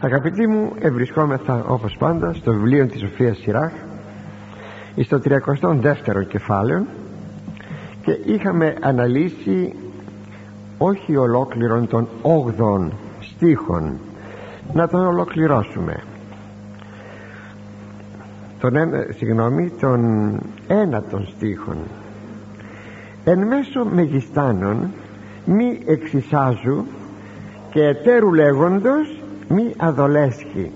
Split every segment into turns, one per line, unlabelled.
Αγαπητοί μου ευρισκόμεθα όπως πάντα στο βιβλίο της Σοφίας Σιράχ στο 32ο κεφάλαιο και είχαμε αναλύσει όχι ολόκληρον των 8 στίχων να τον ολοκληρώσουμε. Τον, συγγνώμη, τον ένατον στίχων εν μέσω μεγιστάνων μη εξισάζου και ετέρου λέγοντος μη αδολέσχει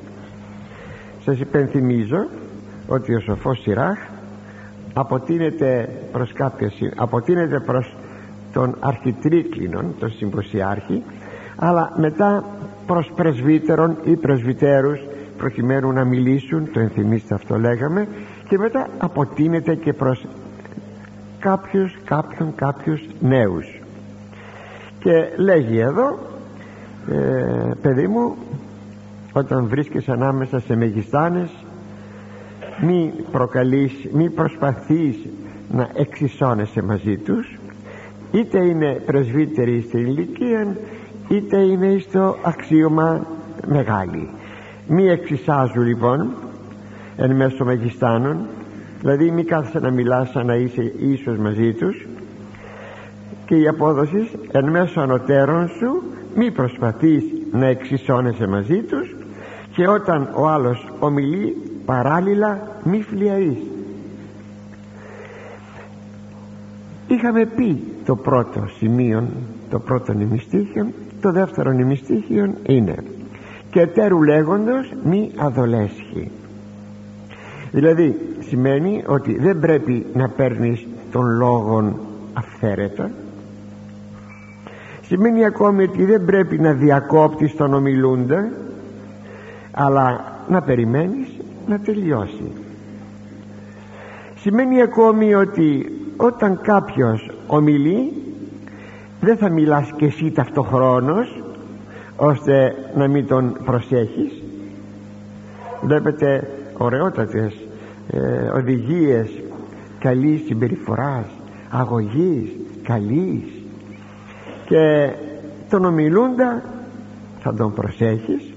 σας υπενθυμίζω ότι ο σοφός Σιράχ αποτείνεται προς κάποια αποτείνεται προς τον αρχιτρίκλινον τον συμποσιάρχη αλλά μετά προς πρεσβύτερον ή πρεσβυτέρους προκειμένου να μιλήσουν το ενθυμίστε αυτό λέγαμε και μετά αποτείνεται και προς κάποιους κάποιον κάποιους νέους. Και λέγει εδώ ε, παιδί μου όταν βρίσκεσαι ανάμεσα σε μεγιστάνες μη προκαλείς μη προσπαθείς να εξισώνεσαι μαζί τους είτε είναι πρεσβύτεροι στην ηλικία είτε είναι στο αξίωμα μεγάλη. Μη εξισάζουν λοιπόν εν μέσω μεγιστάνων. Δηλαδή μη κάθεσαι να μιλάς σαν να είσαι ίσος μαζί τους. Και η απόδοση εν μέσω ανωτέρων σου μη προσπαθείς να εξισώνεσαι μαζί τους και όταν ο άλλος ομιλεί παράλληλα μη φλιαείς είχαμε πει το πρώτο σημείο το πρώτο νημιστήχιο. Το δεύτερο νημιστήχιο είναι και τέρου λέγοντος μη αδολέσχει δηλαδή σημαίνει ότι δεν πρέπει να παίρνεις τον λόγον αυθαίρετα σημαίνει ακόμη ότι δεν πρέπει να διακόπτεις τον ομιλούντα αλλά να περιμένεις να τελειώσει. Σημαίνει ακόμη ότι όταν κάποιος ομιλεί δεν θα μιλάς και εσύ ταυτοχρόνως ώστε να μην τον προσέχεις. Βλέπετε ωραιότατες ε, οδηγίες καλής συμπεριφοράς αγωγής καλής και τον ομιλούντα θα τον προσέχεις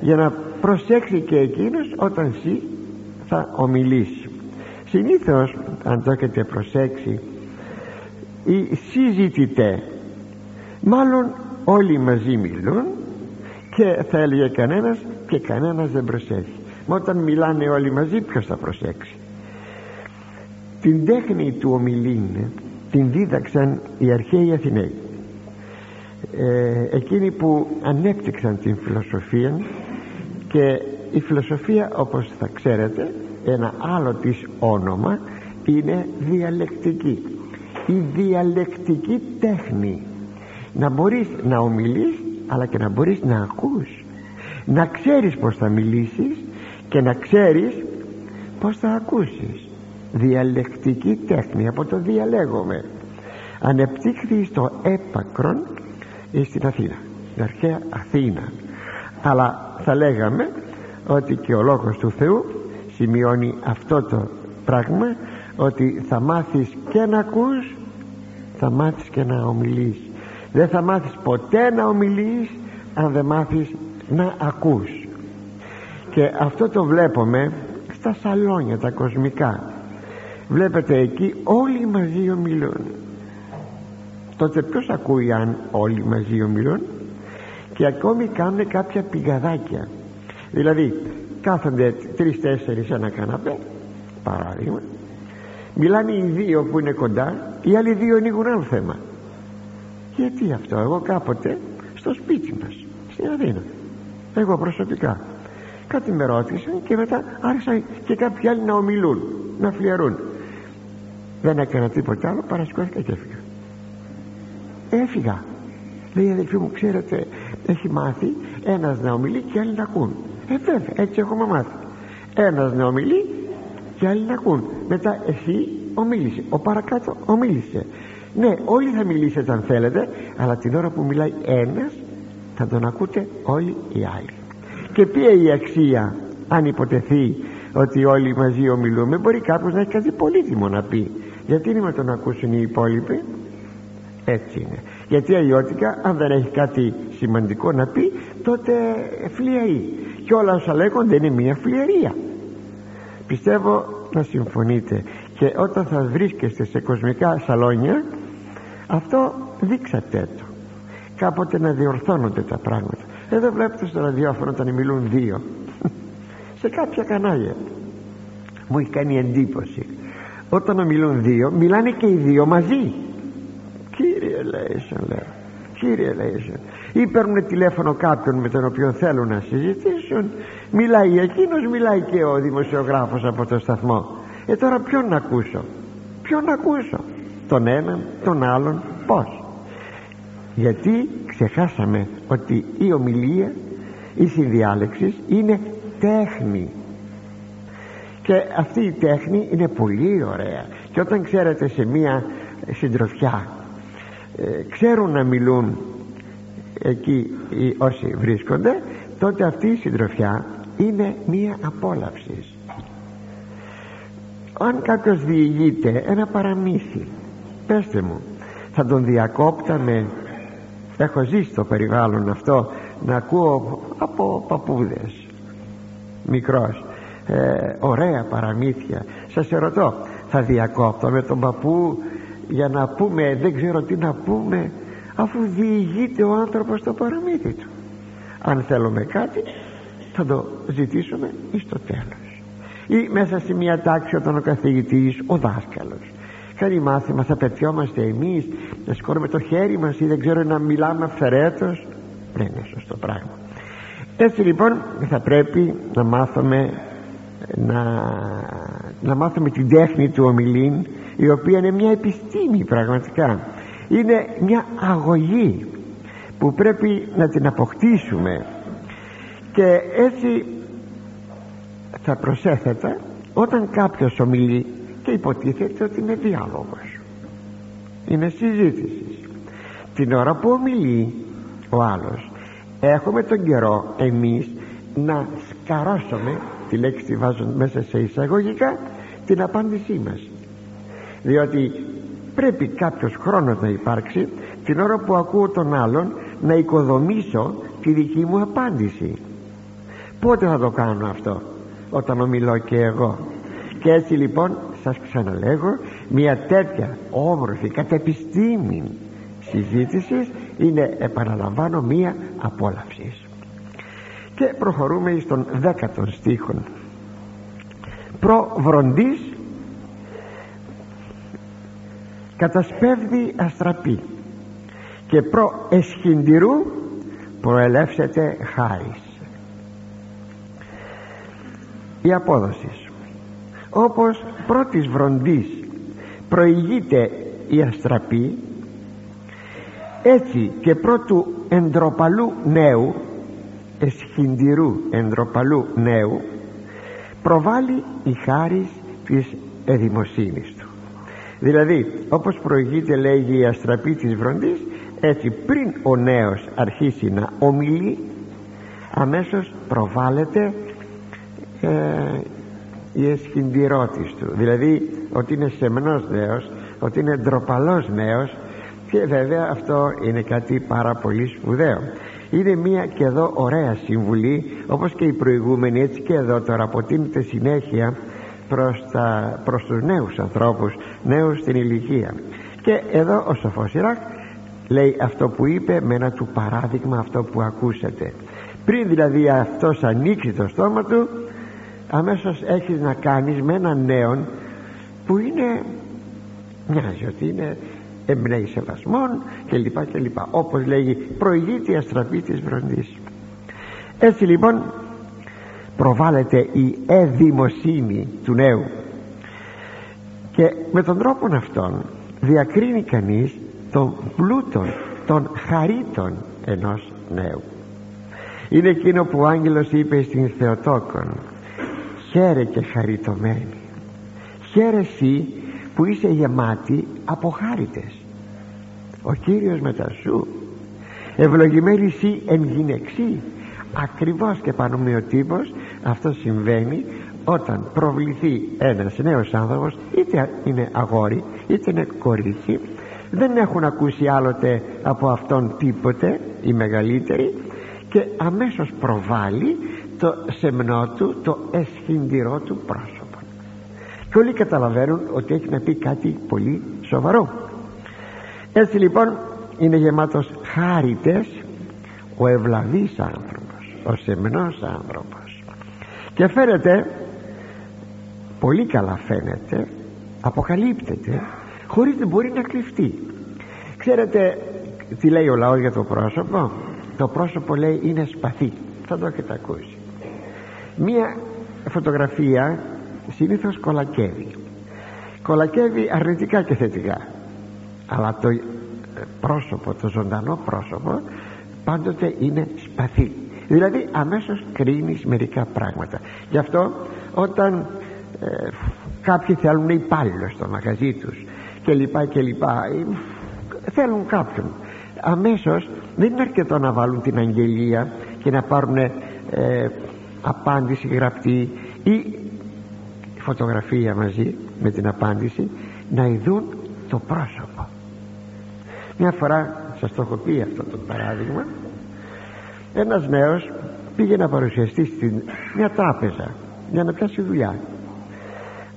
για να προσέξει και εκείνος όταν εσύ θα ομιλήσεις. Συνήθως αν το έχετε προσέξει οι συζητητέ μάλλον όλοι μαζί μιλούν και θα έλεγε κανένας και κανένας δεν προσέχει. Μα όταν μιλάνε όλοι μαζί ποιος θα προσέξει; Την τέχνη του ομιλήν την δίδαξαν οι αρχαίοι Αθηναίοι ε, εκείνοι που ανέπτυξαν την φιλοσοφία και η φιλοσοφία όπως θα ξέρετε ένα άλλο της όνομα είναι διαλεκτική. Η διαλεκτική τέχνη. Να μπορείς να ομιλείς αλλά και να μπορείς να ακούς. Να ξέρεις πως θα μιλήσεις και να ξέρεις πως θα ακούσεις. Διαλεκτική τέχνη. Από το διαλέγομαι. Ανεπτύχθη στο έπακρον στην Αθήνα. Στην αρχαία Αθήνα. Αλλά θα λέγαμε ότι και ο Λόγος του Θεού σημειώνει αυτό το πράγμα ότι θα μάθεις και να ακούς θα μάθεις και να ομιλείς. Δεν θα μάθεις ποτέ να ομιλείς αν δεν μάθεις να ακούς. Και αυτό το βλέπουμε στα σαλόνια τα κοσμικά. Βλέπετε εκεί όλοι μαζί ομιλούν τότε ποιος ακούει αν όλοι μαζί ομιλούν; Και ακόμη κάνουν κάποια πηγαδάκια. Δηλαδή κάθονται τρεις-τέσσερις σε ένα καναπέ παράδειγμα. Μιλάνε οι δύο που είναι κοντά οι άλλοι δύο ανοίγουν άλλο θέμα. Γιατί αυτό εγώ κάποτε στο σπίτι μας στην Αθήνα εγώ προσωπικά κάτι με ρώτησαν και μετά άρχισαν και κάποιοι άλλοι να ομιλούν να φλιαρούν. Δεν έκανα τίποτα άλλο παρασκόθηκα και έφυγα έφυγα. Λέει αδελφοί μου ξέρετε έχει μάθει ένας να ομιλεί και άλλοι να ακούν. Ε βέβαια έτσι έχουμε μάθει. Ένας να ομιλεί και άλλοι να ακούν. Μετά εσύ ομίλησε ο παρακάτω ομίλησε. Ναι όλοι θα μιλήσετε αν θέλετε αλλά την ώρα που μιλάει ένας θα τον ακούτε όλοι οι άλλοι. Και ποια η αξία αν υποτεθεί ότι όλοι μαζί ομιλούμε μπορεί κάποιος να έχει κάτι πολύτιμο να πει. Γιατί είναι με τον ακούσουν οι υπόλοιποι; Έτσι είναι. Γιατί αλλιώτικα αν δεν έχει κάτι σημαντικό να πει τότε φλιαρή και όλα όσα λέγονται είναι μια φλιαρία πιστεύω να συμφωνείτε. Και όταν θα βρίσκεστε σε κοσμικά σαλόνια αυτό δείξατε το. Κάποτε να διορθώνονται τα πράγματα. Εδώ βλέπετε στο ραδιόφωνο όταν μιλούν δύο. Σε κάποια κανάλια. Μου έχει κάνει εντύπωση. Όταν μιλούν δύο μιλάνε και οι δύο μαζί κύριε Λέισον λέω. Κύριε Λέισον ή παίρνουν τηλέφωνο κάποιον με τον οποίο θέλουν να συζητήσουν. Μιλάει εκείνος μιλάει και ο δημοσιογράφος από το σταθμό. Ε τώρα ποιον να ακούσω; Ποιον να ακούσω; Τον έναν τον άλλον πως γιατί ξεχάσαμε ότι η ομιλία η συνδιάλεξη είναι τέχνη. Και αυτή η τέχνη είναι πολύ ωραία. Και όταν ξέρετε σε μία συντροφιά ε, ξέρουν να μιλούν εκεί οι όσοι βρίσκονται τότε αυτή η συντροφιά είναι μία απόλαυση. Αν κάποιος διηγείται ένα παραμύθι πέστε μου θα τον διακόπταμε. Έχω ζήσει το περιβάλλον αυτό να ακούω από παππούδες μικρός ε, ωραία παραμύθια. Σας ερωτώ θα διακόπτω τον παππού για να πούμε δεν ξέρω τι να πούμε αφού διηγείται ο άνθρωπος το παραμύθι του. Αν θέλουμε κάτι θα το ζητήσουμε εις το τέλος. Ή μέσα σε μια τάξη όταν ο καθηγητής ο δάσκαλος κάνει μάθημα θα πετιόμαστε εμείς να σηκώνουμε το χέρι μας ή δεν ξέρω να μιλάμε αυθαιρέτως. Δεν είναι σωστό πράγμα. Έτσι λοιπόν θα πρέπει να μάθουμε να, να μάθουμε την τέχνη του ομιλήν η οποία είναι μια επιστήμη πραγματικά. Είναι μια αγωγή που πρέπει να την αποκτήσουμε. Και έτσι θα προσέθετα όταν κάποιος ομιλεί και υποτίθεται ότι είναι διάλογος είναι συζήτησης. Την ώρα που ομιλεί ο άλλος έχουμε τον καιρό εμείς να σκαρώσουμε τη λέξη τη βάζω μέσα σε εισαγωγικά την απάντησή μας διότι πρέπει κάποιος χρόνος να υπάρξει την ώρα που ακούω τον άλλον να οικοδομήσω τη δική μου απάντηση. Πότε θα το κάνω αυτό όταν ομιλώ και εγώ. Και έτσι λοιπόν σας ξαναλέγω μια τέτοια όμορφη κατεπιστήμη συζήτησης είναι επαναλαμβάνω μια απόλαυση. Και προχωρούμε στον δέκατον στίχον προβροντής κατασπεύδει αστραπή και προ εσχυντηρού προελεύσεται χάρις η απόδοση όπως πρώτης βροντής προηγείται η αστραπή έτσι και πρώτου εντροπαλού νέου εσχυντηρού εντροπαλού νέου προβάλλει η χάρις της εδημοσύνης του δηλαδή όπως προηγείται λέγει η αστραπή της βροντής έτσι πριν ο νέος αρχίσει να ομιλεί αμέσως προβάλλεται ε, η εσχυντηρότης του. Δηλαδή ότι είναι σεμνός νέος ότι είναι ντροπαλός νέος και βέβαια αυτό είναι κάτι πάρα πολύ σπουδαίο. Είναι μια και εδώ ωραία συμβουλή όπως και η προηγούμενη έτσι και εδώ τώρα αποτείνεται συνέχεια προς, τα, προς τους νέους ανθρώπους νέους στην ηλικία. Και εδώ ο Σοφός Ιράκ λέει αυτό που είπε με ένα του παράδειγμα αυτό που ακούσατε. Πριν δηλαδή αυτός ανοίξει το στόμα του αμέσως έχεις να κάνεις με έναν νέον που είναι μοιάζει ότι είναι εμπνέει σεβασμών και λοιπά και λοιπά όπως λέγει προηγείται η αστραπή της βροντής έτσι λοιπόν προβάλλεται η εδημοσύνη του νέου. Και με τον τρόπο αυτόν διακρίνει κανείς τον πλούτο των χαρίτων ενός νέου. Είναι εκείνο που ο άγγελος είπε στην Θεοτόκον χαίρε και χαριτωμένη. Χαίρε εσύ που είσαι γεμάτη από χάριτες. Ο Κύριος μετά σου ευλογημένη εσύ εν γυναιξή ακριβώς και πανομοιοτύπως αυτό συμβαίνει όταν προβληθεί ένας νέος άνθρωπος είτε είναι αγόρι είτε είναι κορίτσι δεν έχουν ακούσει άλλοτε από αυτόν τίποτε οι μεγαλύτεροι και αμέσως προβάλλει το σεμνό του το εσχυνδυρό του πρόσωπο. Και όλοι καταλαβαίνουν ότι έχει να πει κάτι πολύ σοβαρό. Έτσι λοιπόν είναι γεμάτος χάριτες ο ευλαβής άνθρωπος ο σεμνός άνθρωπος και φαίνεται πολύ καλά φαίνεται αποκαλύπτεται χωρίς να μπορεί να κρυφτεί. Ξέρετε τι λέει ο λαός για το πρόσωπο; Το πρόσωπο λέει είναι σπαθί. Θα το έχετε ακούσει. Μία φωτογραφία συνήθως κολακεύει. Κολακεύει αρνητικά και θετικά. Αλλά το πρόσωπο το ζωντανό πρόσωπο πάντοτε είναι σπαθί δηλαδή αμέσως κρίνεις μερικά πράγματα. Γι' αυτό όταν ε, κάποιοι θέλουν υπάλληλο στο μαγαζί τους και λοιπά και λοιπά ε, θέλουν κάποιον. Αμέσως δεν είναι αρκετό να βάλουν την αγγελία και να πάρουν ε, απάντηση γραπτή ή φωτογραφία μαζί με την απάντηση να ειδούν το πρόσωπο. Μια φορά σας το έχω πει αυτό το παράδειγμα ένας νέος πήγε να παρουσιαστεί στην μια τράπεζα για να πιάσει δουλειά.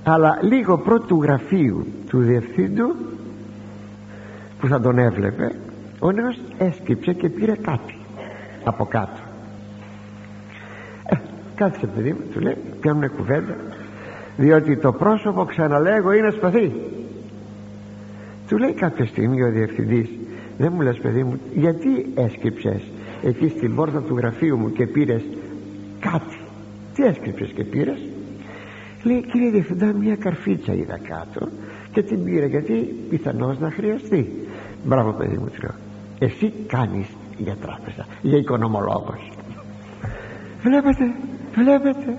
Αλλά λίγο πρώτου γραφείου του διευθύντου που θα τον έβλεπε ο νέος έσκυψε και πήρε κάτι από κάτω. Ε, κάτσε παιδί μου του λέει πιάνουν κουβέντα διότι το πρόσωπο ξαναλέγω είναι σπαθί. Του λέει κάποια στιγμή ο διευθυντής δεν μου λες παιδί μου γιατί έσκυψες εκεί στην πόρτα του γραφείου μου και πήρες κάτι. Τι έσκυψες και πήρες; Λέει κύριε διευθυντά μια καρφίτσα είδα κάτω και την πήρα γιατί πιθανώς να χρειαστεί μπράβο παιδί μου του λέω. Εσύ κάνεις για τράπεζα για οικονομολόγος βλέπετε βλέπετε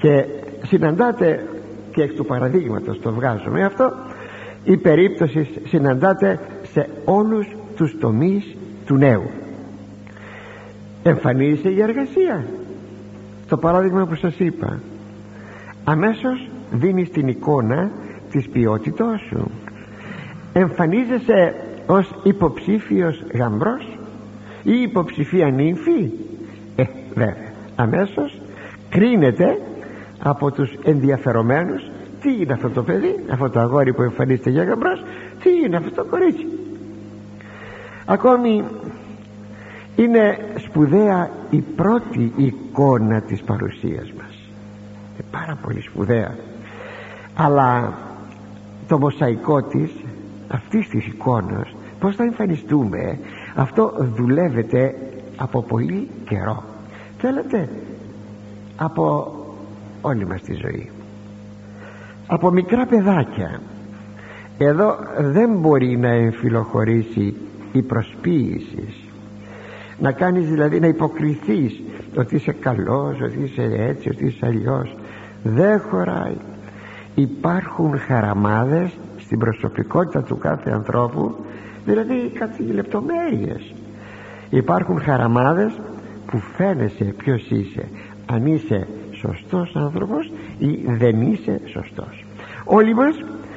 και συναντάτε και εκ του παραδείγματος το βγάζουμε αυτό. Η περίπτωση συναντάται σε όλους τους τομείς του νέου. Εμφανίζεται η εργασία. Το παράδειγμα που σας είπα. Αμέσως δίνεις την εικόνα της ποιότητός σου. Εμφανίζεσαι ως υποψήφιος γαμπρός ή υποψηφία νύμφη. Ε βέβαια. Αμέσως κρίνεται από τους ενδιαφερομένους. Τι είναι αυτό το παιδί αυτό το αγόρι που εμφανίζεται για γαμπρός τι είναι αυτό το κορίτσι ακόμη είναι σπουδαία η πρώτη εικόνα της παρουσίας μας. Είναι πάρα πολύ σπουδαία. Αλλά το μοσαϊκό της αυτής της εικόνας πως θα εμφανιστούμε αυτό δουλεύεται από πολύ καιρό. Θέλετε; Από όλη μας τη ζωή. Από μικρά παιδάκια. Εδώ δεν μπορεί να εμφυλοχωρήσει η προσποίηση να κάνεις δηλαδή να υποκριθείς ότι είσαι καλός, ότι είσαι έτσι, ότι είσαι αλλιώς. Δεν χωράει. Υπάρχουν χαραμάδες στην προσωπικότητα του κάθε ανθρώπου δηλαδή κάτι λεπτομέρειες. Υπάρχουν χαραμάδες που φαίνεσαι ποιος είσαι. Αν είσαι σωστός άνθρωπος ή δεν είσαι σωστός. Όλοι μας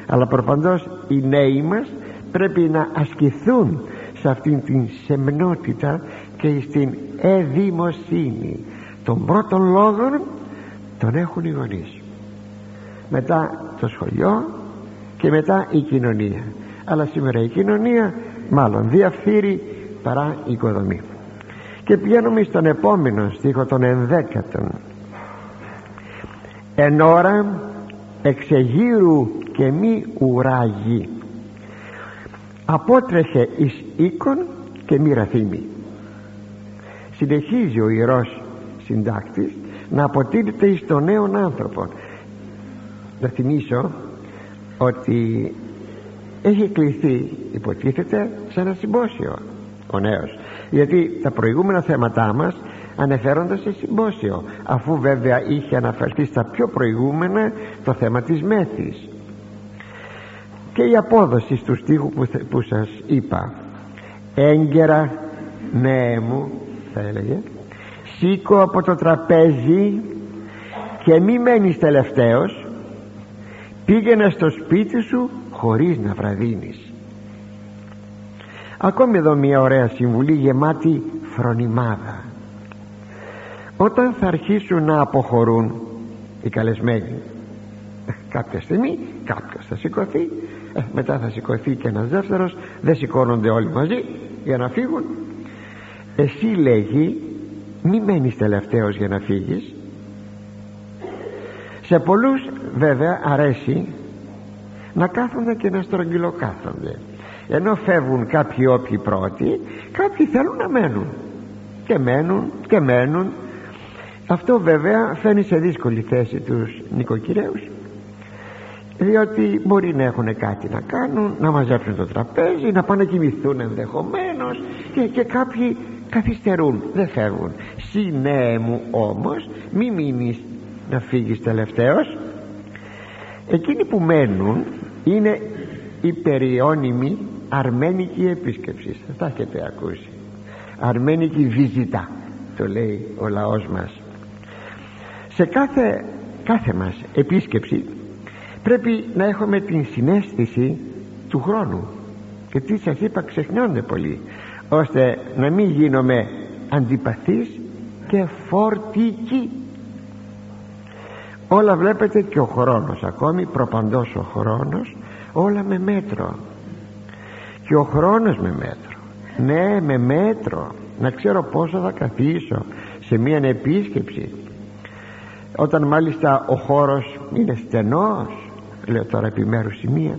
αλλά προπαντός οι νέοι μας πρέπει να ασκηθούν σε αυτήν την σεμνότητα και στην εδημοσύνη. Των πρώτων λόγων τον έχουν οι γονείς. Μετά το σχολείο και μετά η κοινωνία. Αλλά σήμερα η κοινωνία μάλλον διαφθείρει παρά η οικοδομή. Και πηγαίνουμε στον επόμενο στίχο των ενδέκατων εν ώρα εξεγείρου και μη ουράγει απότρεχε εις οίκον και μη ραθήμη συνεχίζει ο ιερός συντάκτης να αποτείνεται εις τον νέον άνθρωπο να θυμίσω ότι έχει κληθεί υποτίθεται σε ένα συμπόσιο ο νέος. Γιατί τα προηγούμενα θέματά μας ανεφέρονται σε συμπόσιο αφού βέβαια είχε αναφερθεί στα πιο προηγούμενα το θέμα της μέθης και η απόδοση του στίχους που, που σας είπα. Έγκαιρα ναι μου θα έλεγε σήκω από το τραπέζι και μη μένεις τελευταίος πήγαινε στο σπίτι σου χωρίς να βραδύνεις. Ακόμη εδώ μια ωραία συμβουλή γεμάτη φρονιμάδα. Όταν θα αρχίσουν να αποχωρούν οι καλεσμένοι κάποια στιγμή κάποιος θα σηκωθεί ε, μετά θα σηκωθεί και ένας δεύτερος. Δεν σηκώνονται όλοι μαζί για να φύγουν. Εσύ λέγει μη μένεις τελευταίος για να φύγεις. Σε πολλούς βέβαια αρέσει να κάθονται και να στρογγυλοκάθονται. Ενώ φεύγουν κάποιοι όποιοι πρώτοι κάποιοι θέλουν να μένουν. Και μένουν και μένουν. Αυτό βέβαια φαίνει σε δύσκολη θέση τους νοικοκυρέους διότι μπορεί να έχουν κάτι να κάνουν να μαζέψουν το τραπέζι να πάνε να κοιμηθούν ενδεχομένως και, και κάποιοι καθυστερούν δεν φεύγουν. Συνέ μου όμως μη μείνεις να φύγεις τελευταίος. Εκείνοι που μένουν είναι η περιώνυμη αρμένικη επίσκεψη. Θα έχετε ακούσει. Αρμένικη βίζιτα το λέει ο λαός μας. Σε κάθε, κάθε μας επίσκεψη πρέπει να έχουμε την συνέστηση του χρόνου. Και τι σας είπα ξεχνιόνται πολύ ώστε να μην γίνομαι αντιπαθής και φορτική. Όλα βλέπετε και ο χρόνος ακόμη προπαντός ο χρόνος όλα με μέτρο. Και ο χρόνος με μέτρο. Ναι με μέτρο. Να ξέρω πόσο θα καθίσω σε μια επίσκεψη. Όταν μάλιστα ο χώρος είναι στενός λέω τώρα επιμέρους σημεία.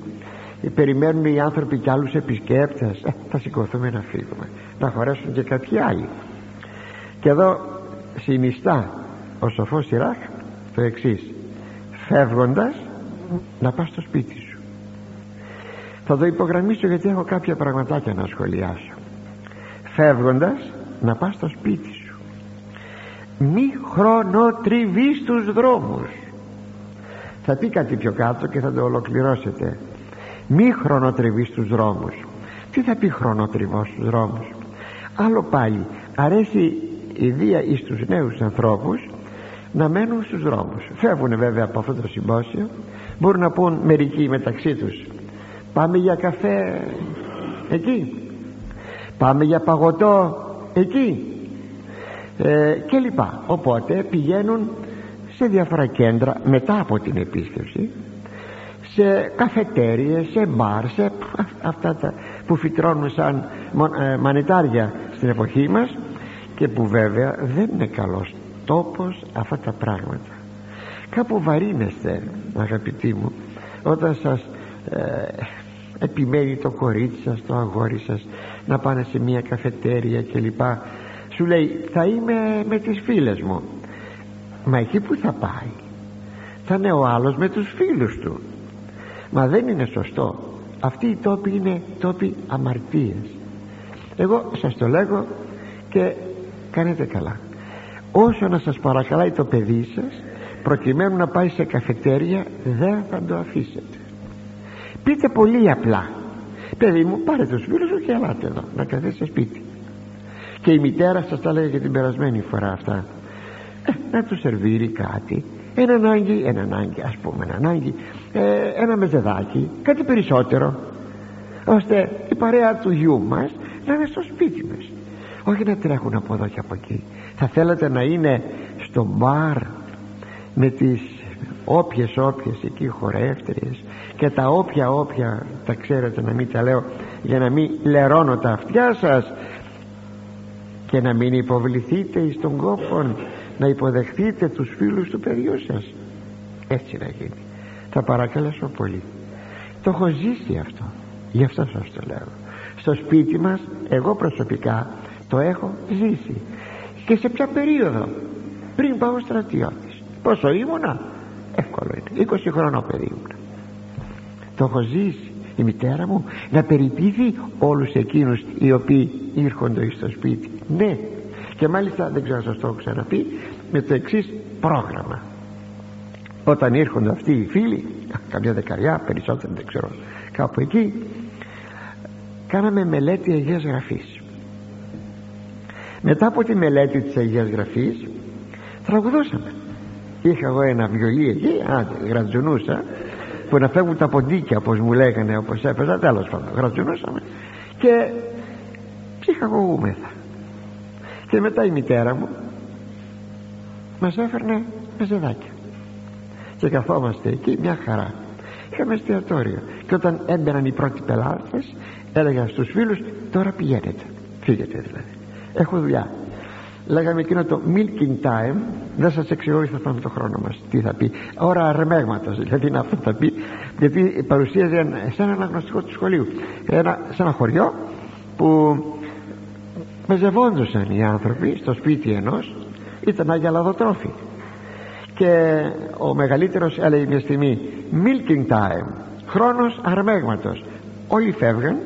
Περιμένουν οι άνθρωποι και άλλους επισκέπτες. Ε, θα σηκωθούμε να φύγουμε. Να χωρέσουν και κάποιοι άλλοι. Και εδώ συνιστά ο σοφός Ιράχ το εξής. Φεύγοντας να πας στο σπίτι σου. Θα το υπογραμμίσω γιατί έχω κάποια πραγματάκια να σχολιάσω. Φεύγοντας να πας στο σπίτι σου. Μη χρονοτριβείς τους δρόμους θα πει κάτι πιο κάτω και θα το ολοκληρώσετε. Μη χρονοτριβείς τους δρόμους. Τι θα πει χρονοτριβώς στους δρόμους; Άλλο πάλι αρέσει η βία εις τους νέους ανθρώπους να μένουν στους δρόμους. Φεύγουν βέβαια από αυτό το συμπόσιο. Μπορούν να πούν μερικοί μεταξύ τους πάμε για καφέ εκεί. Πάμε για παγωτό εκεί ε, και λοιπά. Οπότε πηγαίνουν σε διάφορα κέντρα μετά από την επίσκεψη σε καφετέριες, σε μπαρ, σε αυτά τα που φυτρώνουν σαν ε, μανιτάρια στην εποχή μας και που βέβαια δεν είναι καλός τόπος αυτά τα πράγματα. Κάπου βαρύνεστε αγαπητοί μου όταν σας ε, επιμένει το κορίτσι σας το αγόρι σας να πάνε σε μια καφετέρια κλπ. Σου λέει θα είμαι με τις φίλες μου μα εκεί που θα πάει θα είναι ο άλλος με τους φίλους του. Μα δεν είναι σωστό. Αυτοί οι τόποι είναι τόποι αμαρτίες. Εγώ σας το λέγω και κάνετε καλά. Όσο να σας παρακαλάει το παιδί σας προκειμένου να πάει σε καφετέρια δεν θα το αφήσετε. Πείτε πολύ απλά. Παιδί μου πάρε τους φίλους σου και ελάτε εδώ να καθίσετε σπίτι. Και η μητέρα σας τα λέγε και την περασμένη φορά αυτά. ε, να του σερβίρει κάτι. Ένα ανάγκη, ένα ανάγκη ας πούμε ένα ανάγκη. Ε, ένα μεζεδάκι κάτι περισσότερο. Ώστε η παρέα του γιού μας να είναι στο σπίτι μας. Όχι να τρέχουν από εδώ και από εκεί. Θα θέλατε να είναι στο μπαρ με τις όποιες όποιες εκεί χορεύτριες και τα όποια όποια τα ξέρετε να μην τα λέω για να μην λερώνω τα αυτιά σας και να μην υποβληθείτε εις τον κόπο να υποδεχτείτε τους φίλους του παιδιού σας. Έτσι να γίνει. Θα παρακαλέσω πολύ. Το έχω ζήσει αυτό. Γι' αυτό σας το λέω. Στο σπίτι μας εγώ προσωπικά το έχω ζήσει. Και σε ποια περίοδο; Πριν πάω στρατιώτης. Πόσο ήμουνα; Εύκολο είναι. 20 χρονών παιδί ήμουνα το έχω ζήσει. Η μητέρα μου να περιποιηθεί όλους εκείνους οι οποίοι ήρχονται στο σπίτι. Ναι και μάλιστα δεν ξέρω σας το έχω ξαναπεί με το εξής πρόγραμμα. Όταν ήρχονται αυτοί οι φίλοι καμιά δεκαριά περισσότερο δεν ξέρω κάπου εκεί κάναμε μελέτη Αγίας Γραφής. Μετά από τη μελέτη της Αγίας Γραφής τραγουδούσαμε. Είχα εγώ ένα βιολί εκεί γρατζουνούσα που να φεύγουν τα ποντίκια όπως μου λέγανε όπως έπαιζα τέλος πάντων γρατζουνούσαμε. Και ψυχαγωγούμεθα και μετά η μητέρα μου μας έφερνε μεζεδάκια και καθόμαστε εκεί μια χαρά. Είχαμε εστιατόριο. Και όταν έμπαιναν οι πρώτοι πελάτες έλεγα στους φίλους τώρα πηγαίνετε φύγετε δηλαδή. Έχω δουλειά λέγαμε εκείνο το milking time. Δεν σας εξηγώ θα πάμε το χρόνο μας τι θα πει. Ώρα αρμέγματος δηλαδή είναι αυτό θα πει. Γιατί παρουσίαζε σε ένα αναγνωστικό του σχολείου. Ένα, σε ένα χωριό που μεζευόντουσαν οι άνθρωποι στο σπίτι ενός ήταν αγιαλαδοτρόφοι και ο μεγαλύτερος έλεγε μια στιγμή milking time χρόνος αρμέγματος όλοι φεύγαν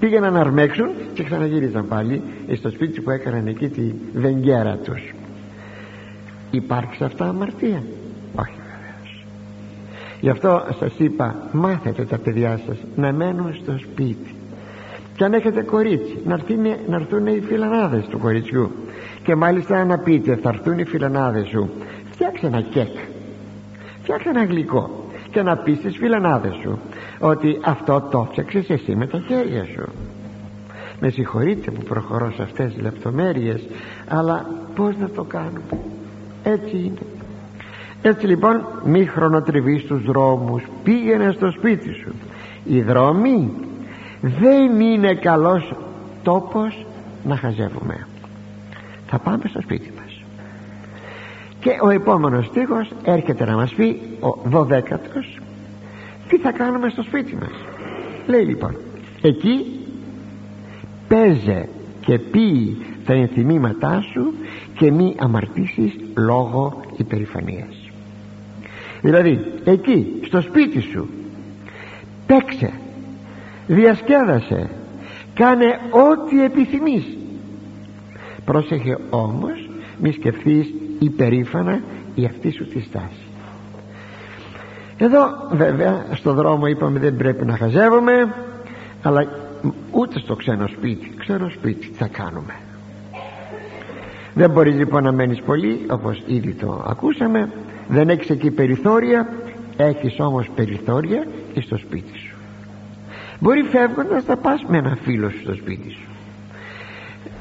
πήγαιναν να αρμέξουν και ξαναγύριζαν πάλι στο σπίτι που έκαναν εκεί τη βεγγέρα τους. Υπάρχει αυτά αμαρτία; Όχι βεβαίως. Γι' αυτό σας είπα μάθετε τα παιδιά σας να μένουν στο σπίτι και αν έχετε κορίτσι να έρθουν, να έρθουν οι φιλανάδες του κοριτσιού. Και μάλιστα να πείτε θα έρθουν οι φιλανάδες σου φτιάξε ένα κεκ φτιάξε ένα γλυκό. Και να πεις στις φιλανάδες σου ότι αυτό το φτιάξες εσύ με τα χέρια σου με συγχωρείτε που προχωρώ σε αυτές τις λεπτομέρειες αλλά πως να το κάνουμε έτσι είναι. Έτσι λοιπόν μη χρονοτριβείς τους δρόμους. Πήγαινε στο σπίτι σου. Οι δρόμοι δεν είναι καλός τόπος να χαζεύουμε. Θα πάμε στο σπίτι μας. Και ο επόμενος στίχος έρχεται να μας πει ο δωδέκατος τι θα κάνουμε στο σπίτι μας. Λέει λοιπόν εκεί παίζε και πει τα ενθυμήματά σου και μη αμαρτήσεις λόγω υπερηφανίας δηλαδή εκεί στο σπίτι σου παίξε διασκέδασε. Κάνε ό,τι επιθυμείς. Πρόσεχε όμως μη σκεφτείς υπερήφανα η αυτή σου τη στάση. Εδώ βέβαια στο δρόμο είπαμε δεν πρέπει να χαζεύουμε αλλά ούτε στο ξένο σπίτι ξένο σπίτι θα κάνουμε. Δεν μπορεί λοιπόν να μένεις πολύ όπως ήδη το ακούσαμε. Δεν έχεις εκεί περιθώρια έχεις όμως περιθώρια και στο σπίτι σου μπορεί φεύγοντας να πας με ένα φίλο σου στο σπίτι σου.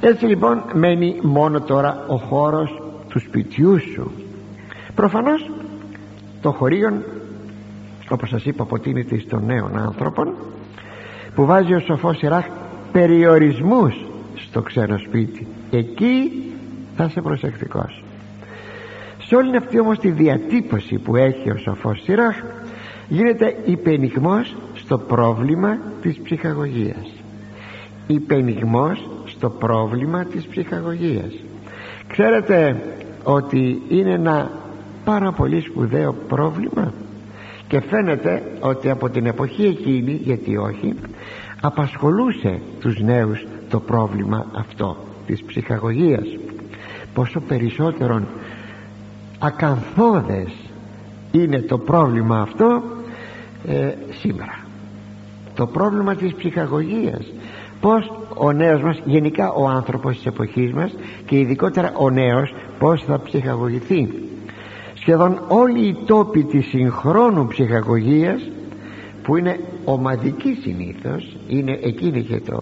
Έτσι λοιπόν μένει μόνο τώρα ο χώρος του σπιτιού σου. Προφανώς το χωρίον όπως σας είπα αποτείνεται στον νέων άνθρωπων που βάζει ο σοφός Ιράχ περιορισμούς στο ξένο σπίτι. Εκεί θα είσαι προσεκτικός. Σε όλη αυτή όμως τη διατύπωση που έχει ο σοφός Σιράχ γίνεται υπενιγμός στο πρόβλημα της ψυχαγωγίας. Υπενιγμός στο πρόβλημα της ψυχαγωγίας. Ξέρετε ότι είναι ένα πάρα πολύ σπουδαίο πρόβλημα; Και φαίνεται ότι από την εποχή εκείνη γιατί όχι απασχολούσε τους νέους το πρόβλημα αυτό της ψυχαγωγίας. Πόσο περισσότερον ακαθόδες είναι το πρόβλημα αυτό ε, σήμερα το πρόβλημα της ψυχαγωγίας. Πως ο νέος μας γενικά ο άνθρωπος της εποχής μας και ειδικότερα ο νέος πως θα ψυχαγωγηθεί. Σχεδόν όλοι οι τόποι της συγχρόνου ψυχαγωγίας που είναι ομαδική συνήθως είναι εκείνη και το,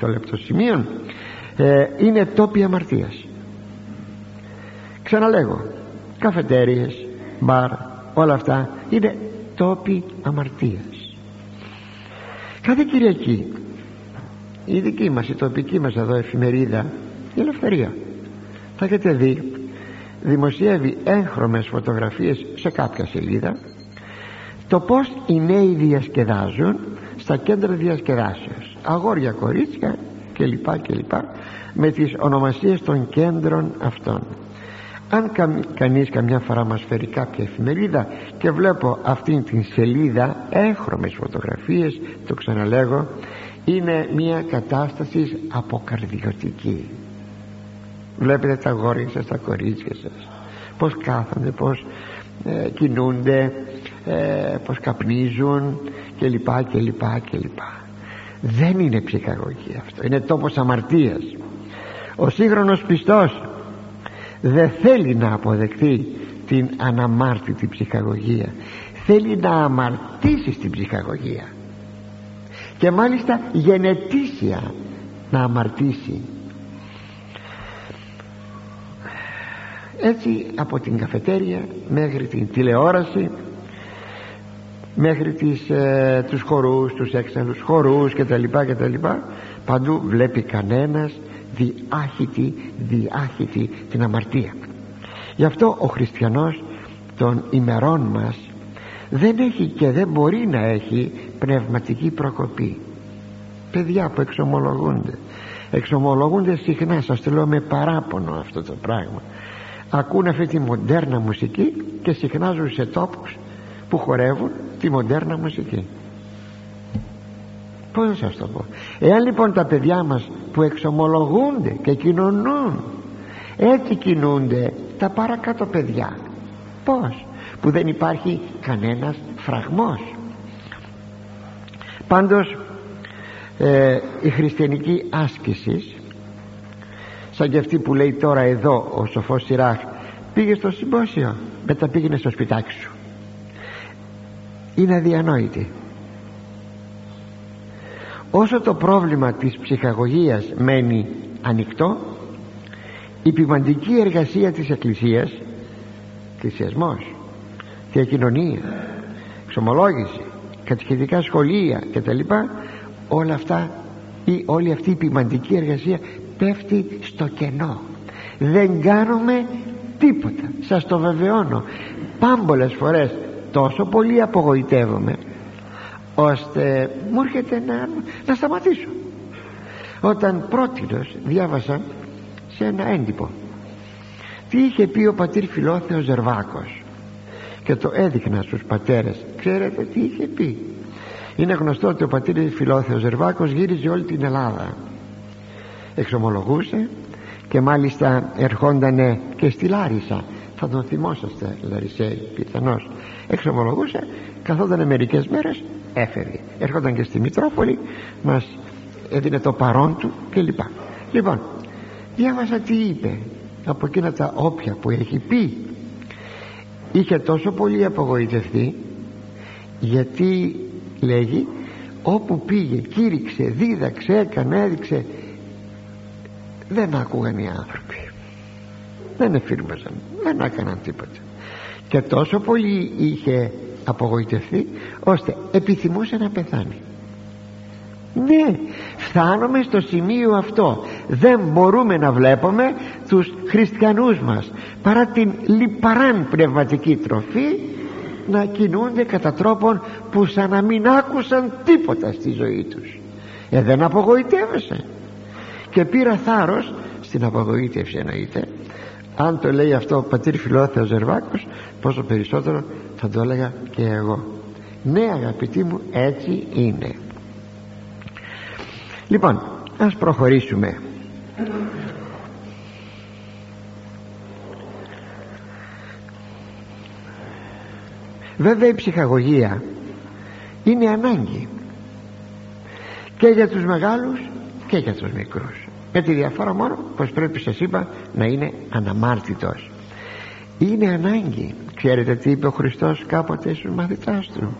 το λεπτοσημείο ε, είναι τόποι αμαρτίας. Ξαναλέγω καφετέριες, μπαρ όλα αυτά είναι τόποι αμαρτίας κάθε Κυριακή. Η δική μας η τοπική μας εδώ εφημερίδα η Ελευθερία. Θα έχετε δει δημοσιεύει έγχρωμες φωτογραφίες σε κάποια σελίδα το πως οι νέοι διασκεδάζουν στα κέντρα διασκεδάσεως. Αγόρια κορίτσια κλπ κλπ με τις ονομασίες των κέντρων αυτών αν κα, κανείς καμιά φορά μας φέρει κάποια εφημερίδα και βλέπω αυτήν την σελίδα έγχρωμες φωτογραφίες το ξαναλέγω είναι μια κατάσταση αποκαρδιωτική. Βλέπετε τα γόρια σας τα κορίτσια σας πως κάθονται πως ε, κινούνται ε, πως καπνίζουν και λοιπά και λοιπά και λοιπά δεν είναι ψυχαγωγή αυτό. Είναι τόπος αμαρτίας. Ο σύγχρονος πιστός δεν θέλει να αποδεχθεί την αναμάρτητη ψυχαγωγία. Θέλει να αμαρτήσει στην ψυχαγωγία. Και μάλιστα γενετήσια να αμαρτήσει. Έτσι από την καφετέρια μέχρι την τηλεόραση μέχρι τις, ε, τους χορούς, τους έξαλλους χορούς και τα λοιπά και τα λοιπά παντού βλέπει κανένας διάχυτη, διάχυτη την αμαρτία. Γι' αυτό ο χριστιανός των ημερών μας δεν έχει και δεν μπορεί να έχει πνευματική προκοπή. Παιδιά που εξομολογούνται. Εξομολογούνται συχνά σας το λέω με παράπονο αυτό το πράγμα. Ακούν αυτή τη μοντέρνα μουσική και συχνάζουν σε τόπους που χορεύουν τη μοντέρνα μουσική πώς να σας το πω. Εάν λοιπόν τα παιδιά μας που εξομολογούνται και κοινωνούν έτσι κινούνται τα παρακάτω παιδιά. Πως που δεν υπάρχει κανένας φραγμός. Πάντως ε, η χριστιανική άσκηση σαν και αυτή που λέει τώρα εδώ ο σοφός Σιράχ πήγε στο συμπόσιο μετά πήγαινε στο σπιτάκι σου. Είναι αδιανόητη όσο το πρόβλημα της ψυχαγωγίας μένει ανοιχτό η ποιμαντική εργασία της Εκκλησίας εκκλησιασμός κοινωνία, εξομολόγηση κατηχητικά σχολεία κτλ όλα αυτά ή όλη αυτή η ποιμαντική εργασία πέφτει στο κενό. Δεν κάνουμε τίποτα. Σας το βεβαιώνω. Πάμπολες φορές τόσο πολύ απογοητεύομαι ώστε μου έρχεται να, να σταματήσω. Όταν πρότινος διάβασα σε ένα έντυπο. Τι είχε πει ο πατήρ Φιλόθεος Ζερβάκος; Και το έδειχνα στους πατέρες. Ξέρετε τι είχε πει; Είναι γνωστό ότι ο πατήρ Φιλόθεος Ζερβάκος γύριζε όλη την Ελλάδα. Εξομολογούσε και μάλιστα ερχόντανε και στη Λάρισα. Θα τον θυμόσαστε Λαρισαίοι πιθανώς εξομολογούσε καθόταν μερικές μέρες έφευγε. Έρχονταν και στη Μητρόπολη μας έδινε το παρόν του κλπ. Λοιπόν διάβασα τι είπε. Από εκείνα τα όποια που έχει πει. Είχε τόσο πολύ απογοητευτεί γιατί λέγει όπου πήγε κήρυξε δίδαξε έκανε έδειξε δεν άκουγαν οι άνθρωποι. Δεν εφήρμαζαν δεν έκαναν τίποτα και τόσο πολύ είχε απογοητευτεί ώστε επιθυμούσε να πεθάνει. Ναι φτάνουμε στο σημείο αυτό. Δεν μπορούμε να βλέπουμε τους χριστιανούς μας παρά την λιπαράν πνευματική τροφή να κινούνται κατά τρόπον που σαν να μην άκουσαν τίποτα στη ζωή τους. Ε δεν απογοητεύεσαι. Και πήρα θάρρος στην απογοήτευση εννοείται αν το λέει αυτό ο πατήρ Φιλόθεος Ζερβάκος πόσο περισσότερο θα το έλεγα και εγώ. Ναι αγαπητοί μου έτσι είναι. Λοιπόν ας προχωρήσουμε. Βέβαια η ψυχαγωγία είναι ανάγκη και για τους μεγάλους και για τους μικρούς με τη διαφορά μόνο πως πρέπει σας είπα να είναι αναμάρτητος. Είναι ανάγκη. Ξέρετε τι είπε ο Χριστός κάποτε στους μαθητάς του;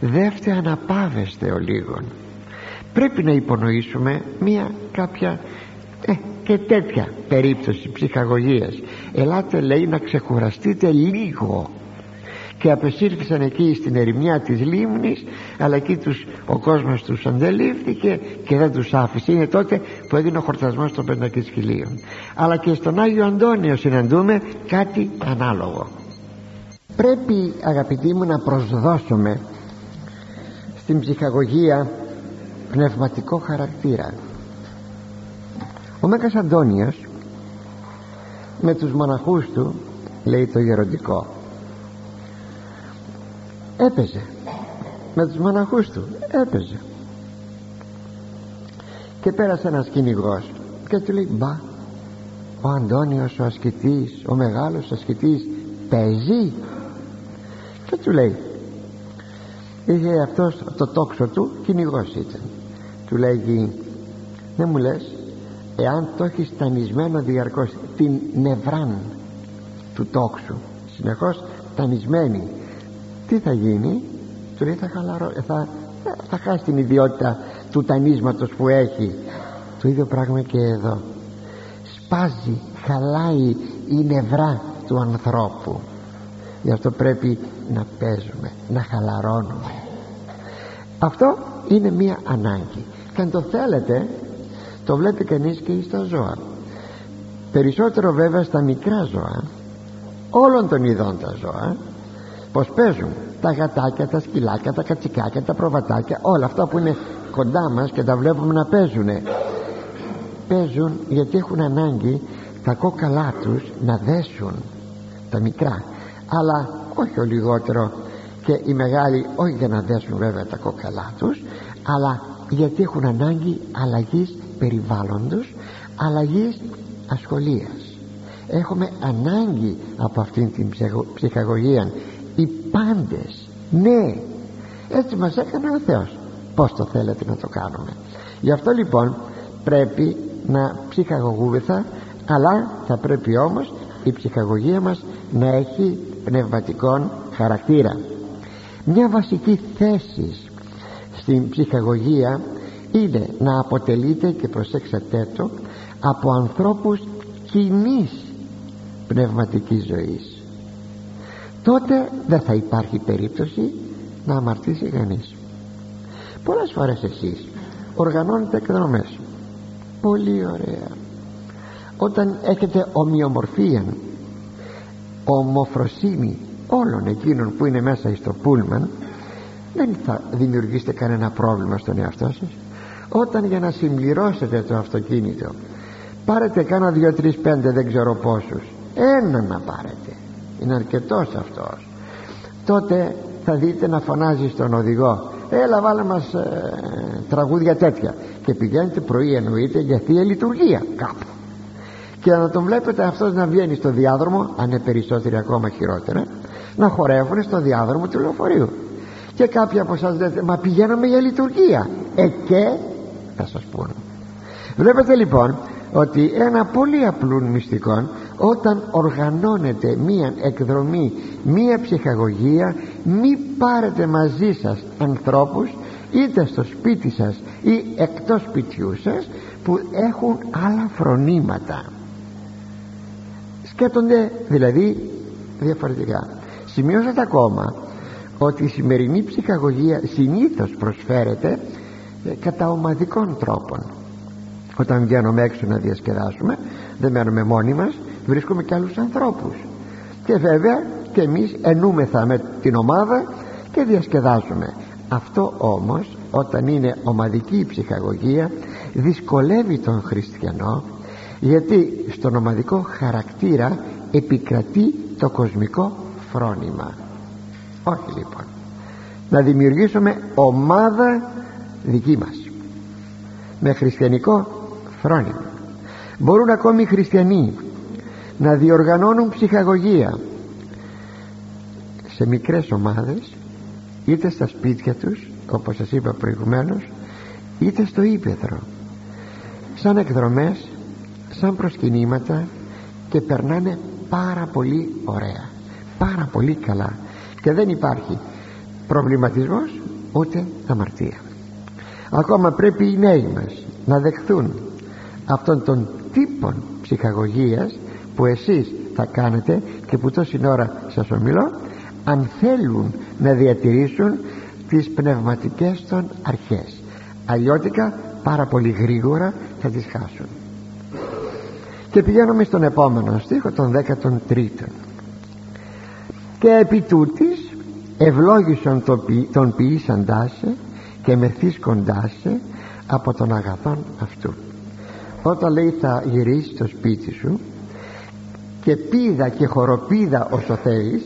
Δεύτε αναπάβεστε ο λίγον πρέπει να υπονοήσουμε μία κάποια ε, και τέτοια περίπτωση ψυχαγωγίας. Ελάτε λέει να ξεκουραστείτε λίγο και απεσύρθησαν εκεί στην ερημιά της λίμνης αλλά εκεί τους, ο κόσμος τους αντελήφθηκε και δεν τους άφησε. Είναι τότε που έγινε ο χορτασμός των πεντακισχυλίων αλλά και στον Άγιο Αντώνιο συναντούμε κάτι ανάλογο. Πρέπει αγαπητοί μου να προσδώσουμε στην ψυχαγωγία πνευματικό χαρακτήρα. Ο Μέγας Αντώνιος με τους μοναχούς του λέει το γεροντικό έπαιζε. Με τους μοναχούς του έπαιζε. Και πέρασε ένας κυνηγός και του λέει μπα ο Αντώνιος ο ασκητής ο μεγάλος ασκητής παίζει και του λέει είχε αυτός το τόξο του κυνηγός ήταν του λέγει δεν μου λες εάν το έχεις τανισμένο διαρκώς την νευράν του τόξου συνεχώς τανισμένη τι θα γίνει; Του λέει θα, χαλαρώ, θα, θα χάσει την ιδιότητα του τανίσματος που έχει το ίδιο πράγμα και εδώ. Σπάζει χαλάει η νευρά του ανθρώπου. Γι' αυτό πρέπει να παίζουμε να χαλαρώνουμε. Αυτό είναι μία ανάγκη. Και αν το θέλετε το βλέπει κανείς και στα ζώα. Περισσότερο βέβαια στα μικρά ζώα όλων των ειδών τα ζώα πως παίζουν. Τα γατάκια, τα σκυλάκια, τα κατσικάκια, τα προβατάκια όλα αυτά που είναι κοντά μας και τα βλέπουμε να παίζουν παίζουν γιατί έχουν ανάγκη τα κόκαλά τους να δέσουν τα μικρά αλλά όχι ο λιγότερο. Και οι μεγάλοι όχι για να δέσουν βέβαια τα κόκαλά τους αλλά γιατί έχουν ανάγκη αλλαγής περιβάλλοντος αλλαγής ασχολίας. Έχουμε ανάγκη από αυτήν την ψυχαγωγία οι πάντες ναι. Έτσι μας έκανε ο Θεός. Πως το θέλετε να το κάνουμε. Γι' αυτό λοιπόν πρέπει να ψυχαγωγούμεθα αλλά θα πρέπει όμως η ψυχαγωγία μας να έχει πνευματικών χαρακτήρα. Μια βασική θέση στην ψυχαγωγία είναι να αποτελείται και προσέξατε το από ανθρώπους κοινής πνευματικής ζωής τότε δεν θα υπάρχει περίπτωση να αμαρτήσει κανείς. Πολλές φορές εσείς οργανώνετε εκδρομές. Πολύ ωραία. Όταν έχετε ομοιομορφία ομοφροσύνη όλων εκείνων που είναι μέσα στο πούλμαν δεν θα δημιουργήσετε κανένα πρόβλημα στον εαυτό σας. Όταν για να συμπληρώσετε το αυτοκίνητο πάρετε κάνα δυο τρεις πέντε δεν ξέρω πόσους ένα να πάρετε είναι αρκετός αυτός. Τότε θα δείτε να φωνάζει στον οδηγό έλα βάλε μας ε, τραγούδια τέτοια και πηγαίνετε πρωί εννοείται για θεία λειτουργία κάπου. Και να τον βλέπετε αυτός να βγαίνει στο διάδρομο αν είναι περισσότεροι ακόμα χειρότερα να χορεύουν στο διάδρομο του λεωφορείου. Και κάποιοι από εσάς λέτε μα πηγαίναμε για λειτουργία ε και θα σας πούνε. Βλέπετε λοιπόν ότι ένα πολύ απλό μυστικό όταν οργανώνετε μία εκδρομή μία ψυχαγωγία μη πάρετε μαζί σας ανθρώπους είτε στο σπίτι σας ή εκτός σπιτιού σας που έχουν άλλα φρονήματα. Σκέπτονται δηλαδή διαφορετικά. Σημειώσατε ακόμα ότι η σημερινή ψυχαγωγία συνήθως προσφέρεται ε, κατά ομαδικών τρόπων. Όταν βγαίνουμε έξω να διασκεδάσουμε δεν μένουμε μόνοι μας βρίσκουμε και άλλους ανθρώπους. Και βέβαια και εμείς ενούμεθα με την ομάδα και διασκεδάζουμε. Αυτό όμως όταν είναι ομαδική η ψυχαγωγία δυσκολεύει τον χριστιανό γιατί στον ομαδικό χαρακτήρα επικρατεί το κοσμικό φρόνημα. Όχι λοιπόν. Να δημιουργήσουμε ομάδα δική μας με χριστιανικό φρόνημα. Μπορούν ακόμη οι χριστιανοί να διοργανώνουν ψυχαγωγία. Σε μικρές ομάδες είτε στα σπίτια τους όπως σας είπα προηγουμένως είτε στο ύπεθρο σαν εκδρομές σαν προσκυνήματα και περνάνε πάρα πολύ ωραία πάρα πολύ καλά. Και δεν υπάρχει προβληματισμός ούτε αμαρτία. Ακόμα πρέπει οι νέοι μας να δεχθούν αυτόν τον τύπο ψυχαγωγίας που εσείς θα κάνετε και που τόση ώρα σας ομιλώ αν θέλουν να διατηρήσουν τις πνευματικές των αρχές. Αλλιώτικα πάρα πολύ γρήγορα θα τις χάσουν. Και πηγαίνουμε στον επόμενο στίχο τον 13ο και επί τούτης ευλόγησον τον ποιήσαντάσε και μεθύσκοντάσε από τον αγαθόν αυτού. Όταν λέει θα γυρίσεις στο σπίτι σου και πίδα και χοροπίδα όσο θέλεις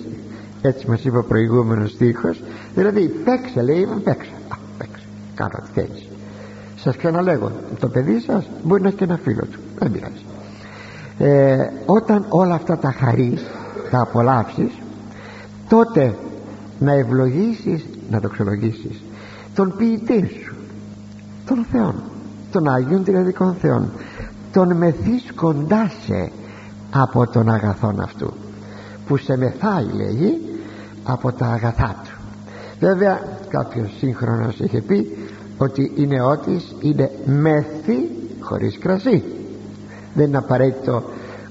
έτσι μας είπε ο προηγούμενος στίχος δηλαδή παίξε λέει παίξε Α, παίξε κάνω ό,τι θέλεις. Σας ξαναλέγω το παιδί σας μπορεί να έχει και ένα φίλο του δεν πειράζει. Ε, όταν όλα αυτά τα χαρείς τα απολαύσεις τότε να ευλογήσεις να δοξολογήσεις τον ποιητή σου τον Θεόν των Άγιων Τριαδικών Θεών τον μεθύσκοντάσε από τον αγαθόν αυτού που σε μεθάει λέγει από τα αγαθά του. Βέβαια κάποιος σύγχρονος είχε πει ότι η νεότης είναι μεθύ χωρίς κρασί. Δεν είναι απαραίτητο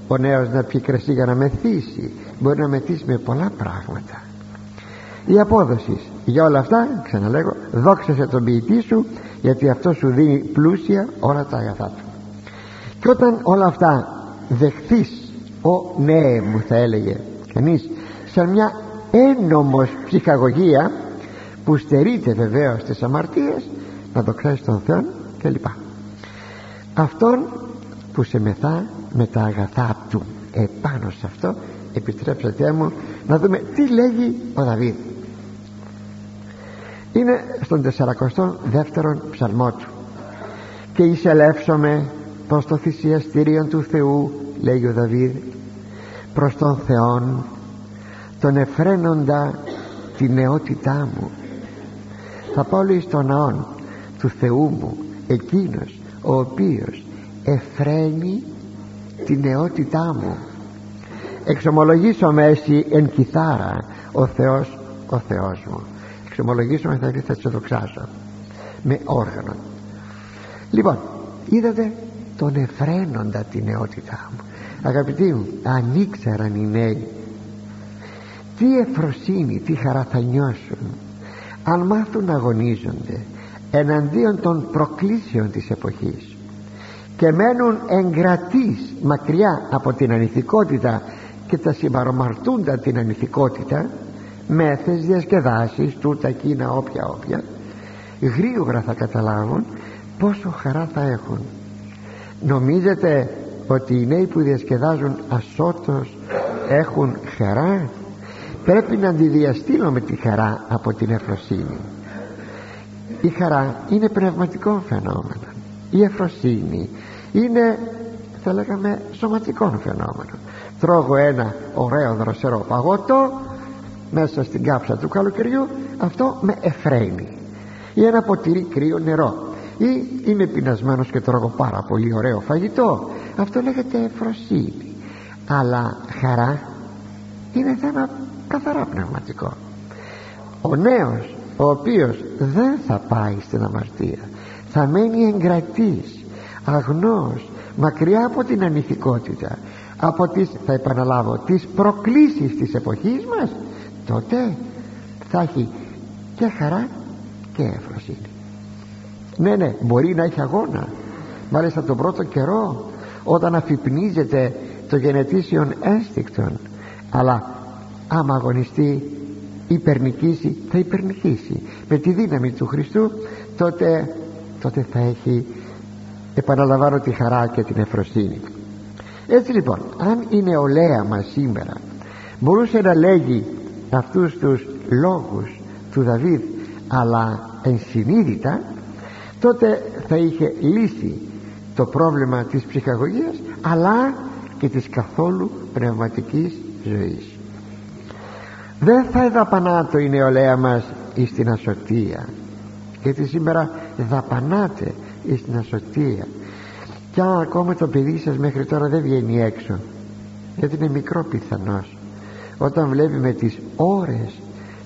ο νέος να πιει κρασί για να μεθύσει. Μπορεί να μεθύσει με πολλά πράγματα. Η απόδοση για όλα αυτά ξαναλέγω δόξασε τον ποιητή σου γιατί αυτό σου δίνει πλούσια όλα τα αγαθά του. Και όταν όλα αυτά δεχθείς ο ναι μου θα έλεγε κανείς σαν μια ένομος ψυχαγωγία που στερείται βεβαίως τις αμαρτίες να δοξάσεις τον Θεό και λοιπά αυτόν που σε μεθά με τα αγαθά του. Επάνω σε αυτό επιτρέψατε μου να δούμε τι λέγει ο Δαβίδ. Είναι στον 42ο ψαλμό του. Και εισελεύσομαι προς το θυσιαστήριο του Θεού λέγει ο Δαβίδ προς τον Θεόν τον εφραίνοντα τη νεότητά μου. Θα πάω λέει στον ναόν του Θεού μου εκείνος ο οποίος εφραίνει τη νεότητά μου. Εξομολογήσω με εσύ εν κιθάρα ο Θεός ο Θεός μου. Εξομολογήσω με θα δεις θα δοξάσω με όργανο. Λοιπόν είδατε τον εφραίνοντα τη νεότητά μου αγαπητοί μου αν ήξεραν οι νέοι. Τι εφροσύνη, τι χαρά θα νιώσουν αν μάθουν να αγωνίζονται εναντίον των προκλήσεων της εποχής και μένουν εγκρατείς μακριά από την ανηθικότητα και τα συμπαρομαρτούντα την ανηθικότητα μέθες διασκεδάσεις τούτα εκείνα όποια όποια γρήγορα θα καταλάβουν πόσο χαρά θα έχουν. Νομίζετε ότι οι νέοι που διασκεδάζουν ασώτως έχουν χαρά. Πρέπει να αντιδιαστήλουμε τη χαρά από την εφροσύνη. Η χαρά είναι πνευματικό φαινόμενο. Η εφροσύνη είναι θα λέγαμε σωματικό φαινόμενο. Τρώγω ένα ωραίο δροσερό παγότο μέσα στην κάψα του καλοκαιριού αυτό με εφραίνει. Ή ένα ποτήρι κρύο νερό ή είμαι πεινασμένος και τρώγω πάρα πολύ ωραίο φαγητό. Αυτό λέγεται εφροσύνη αλλά χαρά είναι θέμα καθαρά πνευματικό. Ο νέος ο οποίος δεν θα πάει στην αμαρτία θα μένει εγκρατής αγνός μακριά από την ανηθικότητα από τις θα επαναλάβω τις προκλήσεις της εποχής μας τότε θα έχει και χαρά και εφροσύνη ναι ναι μπορεί να έχει αγώνα. Μάλιστα τον πρώτο καιρό όταν αφυπνίζεται το γενετήσιον ένστικτον αλλά άμα αγωνιστεί υπερνικήσει θα υπερνικήσει. Με τη δύναμη του Χριστού τότε, τότε θα έχει επαναλαμβάνω τη χαρά και την εφροσύνη έτσι λοιπόν αν η νεολαία μας σήμερα μπορούσε να λέγει αυτούς τους λόγους του Δαβίδ αλλά ενσυνείδητα τότε θα είχε λύσει το πρόβλημα της ψυχαγωγίας αλλά και της καθόλου πνευματικής ζωής. Δεν θα εδαπανάτω η νεολαία μας εις την ασωτεία γιατί σήμερα δαπανάτε εις την ασωτεία. Κι αν ακόμα το παιδί σας μέχρι τώρα δεν βγαίνει έξω γιατί είναι μικρό πιθανώς όταν βλέπει με τις ώρες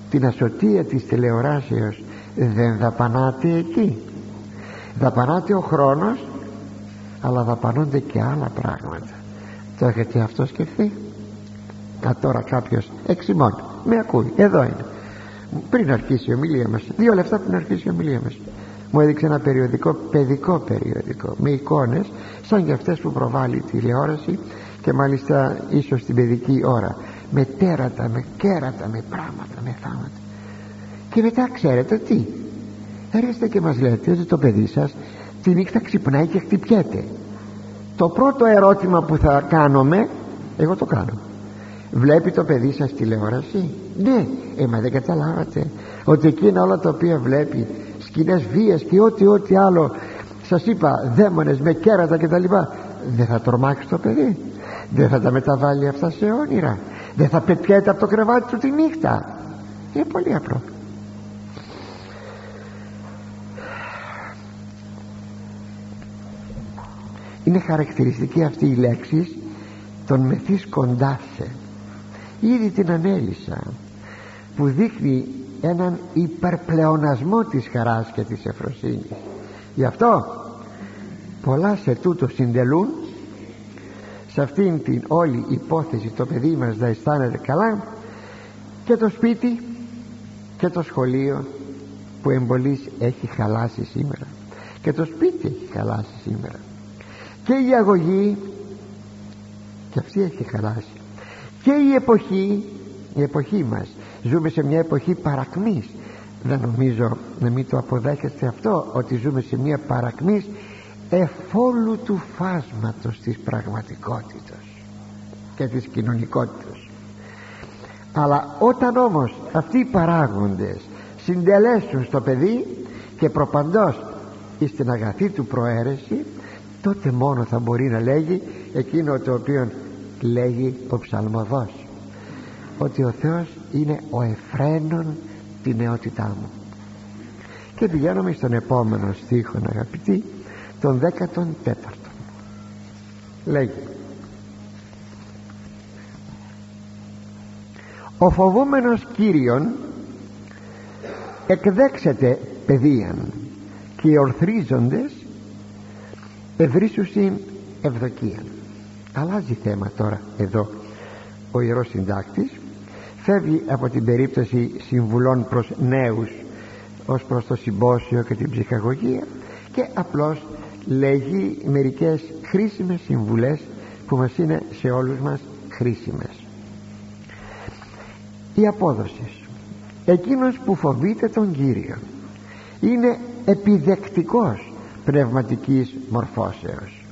την ασωτεία της τηλεοράσεως δεν δαπανάται εκεί δαπανάται ο χρόνος αλλά δαπανώνται και άλλα πράγματα. Το έχετε αυτό σκεφτεί; Α, τώρα κάποιος εξημών με ακούει εδώ είναι πριν αρχίσει η ομιλία μας δύο λεφτά πριν αρχίσει η ομιλία μας. Μου έδειξε ένα περιοδικό παιδικό περιοδικό με εικόνες σαν και αυτές που προβάλλει τηλεόραση και μάλιστα ίσως την παιδική ώρα. Με τέρατα, με κέρατα, με πράγματα, με θάματα. Και μετά ξέρετε τι; Έρχεστε και μας λέτε ότι το παιδί σας τη νύχτα ξυπνάει και χτυπιέται. Το πρώτο ερώτημα που θα κάνουμε εγώ το κάνω. Βλέπει το παιδί σας τηλεόραση; Ναι. Ε μα δεν καταλάβατε ότι εκείνα όλα τα οποία βλέπει σκηνές βίας και ό,τι ό,τι άλλο σας είπα δαίμονες με κέρατα και τα λοιπά δεν θα τρομάξει το παιδί; Δεν θα τα μεταβάλει αυτά σε όνειρα; Δεν θα πετιέται από το κρεβάτι του τη νύχτα; Είναι πολύ απλό είναι χαρακτηριστική αυτή η λέξη των μεθύς κοντά σε. Ήδη την ανέλησα που δείχνει έναν υπερπλεονασμό της χαράς και της εφροσύνης γι' αυτό πολλά σε τούτο συντελούν. Σε αυτήν την όλη υπόθεση το παιδί μας να αισθάνεται καλά και το σπίτι και το σχολείο που εμπολής έχει χαλάσει σήμερα. Και το σπίτι έχει χαλάσει σήμερα και η αγωγή και αυτή έχει χαλάσει. Και η εποχή η εποχή μας. Ζούμε σε μια εποχή παρακμής. Δεν νομίζω να μην το αποδέχεστε αυτό ότι ζούμε σε μια παρακμής εφόλου του φάσματος της πραγματικότητας και της κοινωνικότητας. Αλλά όταν όμως αυτοί οι παράγοντες συντελέσουν στο παιδί και προπαντός στην αγαθή του προαίρεση τότε μόνο θα μπορεί να λέγει εκείνο το οποίο λέγει ο ψαλμοδός. Ότι ο Θεός είναι ο εφραίνων τη νεότητά μου. Και πηγαίνουμε στον επόμενο στίχο αγαπητοί τον 14ο λέγει ο φοβούμενος Κύριον εκδέξεται παιδείαν και οι ορθρίζοντες ευρύσουσιν ευδοκίαν αλλάζει θέμα τώρα εδώ. Ο Ιερός Συντάκτης φεύγει από την περίπτωση συμβουλών προς νέους ως προς το συμπόσιο και την ψυχαγωγία και απλώς λέγει μερικές χρήσιμες συμβουλές που μας είναι σε όλους μας χρήσιμες. Η απόδοση. Εκείνος που φοβείται τον Κύριο είναι επιδεκτικός πνευματικής μορφώσεως.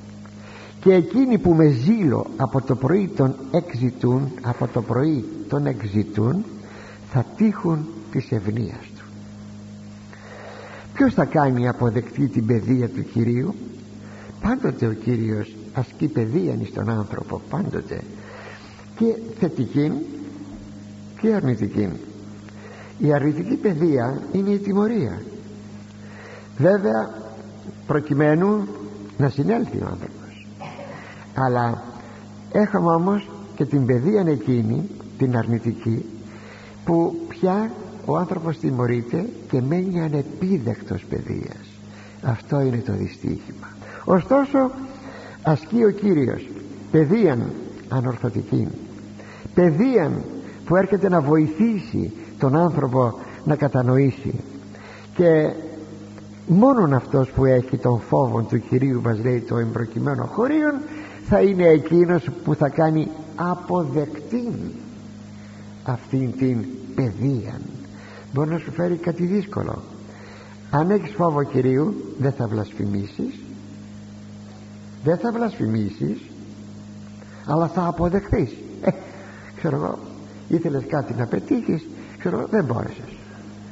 Και εκείνοι που με ζήλο από το πρωί τον εξητούν από το πρωί τον εξητούν θα τύχουν της ευνίας του. Ποιος θα κάνει αποδεκτή την παιδεία του Κυρίου; Πάντοτε ο Κύριος ασκεί παιδεία στον άνθρωπο πάντοτε. Και θετική και αρνητική η αρνητική παιδεία είναι η τιμωρία. Βέβαια προκειμένου να συνέλθει ο άνθρωπος. Αλλά έχουμε όμως και την παιδεία εκείνη την αρνητική που πια ο άνθρωπος τιμωρείται και μένει ανεπίδεκτος παιδείας. Αυτό είναι το δυστύχημα. Ωστόσο ασκεί ο Κύριος παιδείαν ανορθωτική παιδείαν που έρχεται να βοηθήσει τον άνθρωπο να κατανοήσει και μόνον αυτός που έχει τον φόβο του Κυρίου μας λέει το εμπροκειμένο χωρίον θα είναι εκείνος που θα κάνει αποδεκτή αυτήν την παιδεία μπορεί να σου φέρει κάτι δύσκολο. Αν έχεις φόβο Κυρίου δεν θα βλασφημίσεις. Δεν θα βλασφημίσεις αλλά θα αποδεχθείς. Ε, ξέρω εγώ ήθελες κάτι να πετύχεις ξέρω δεν μπόρεσες.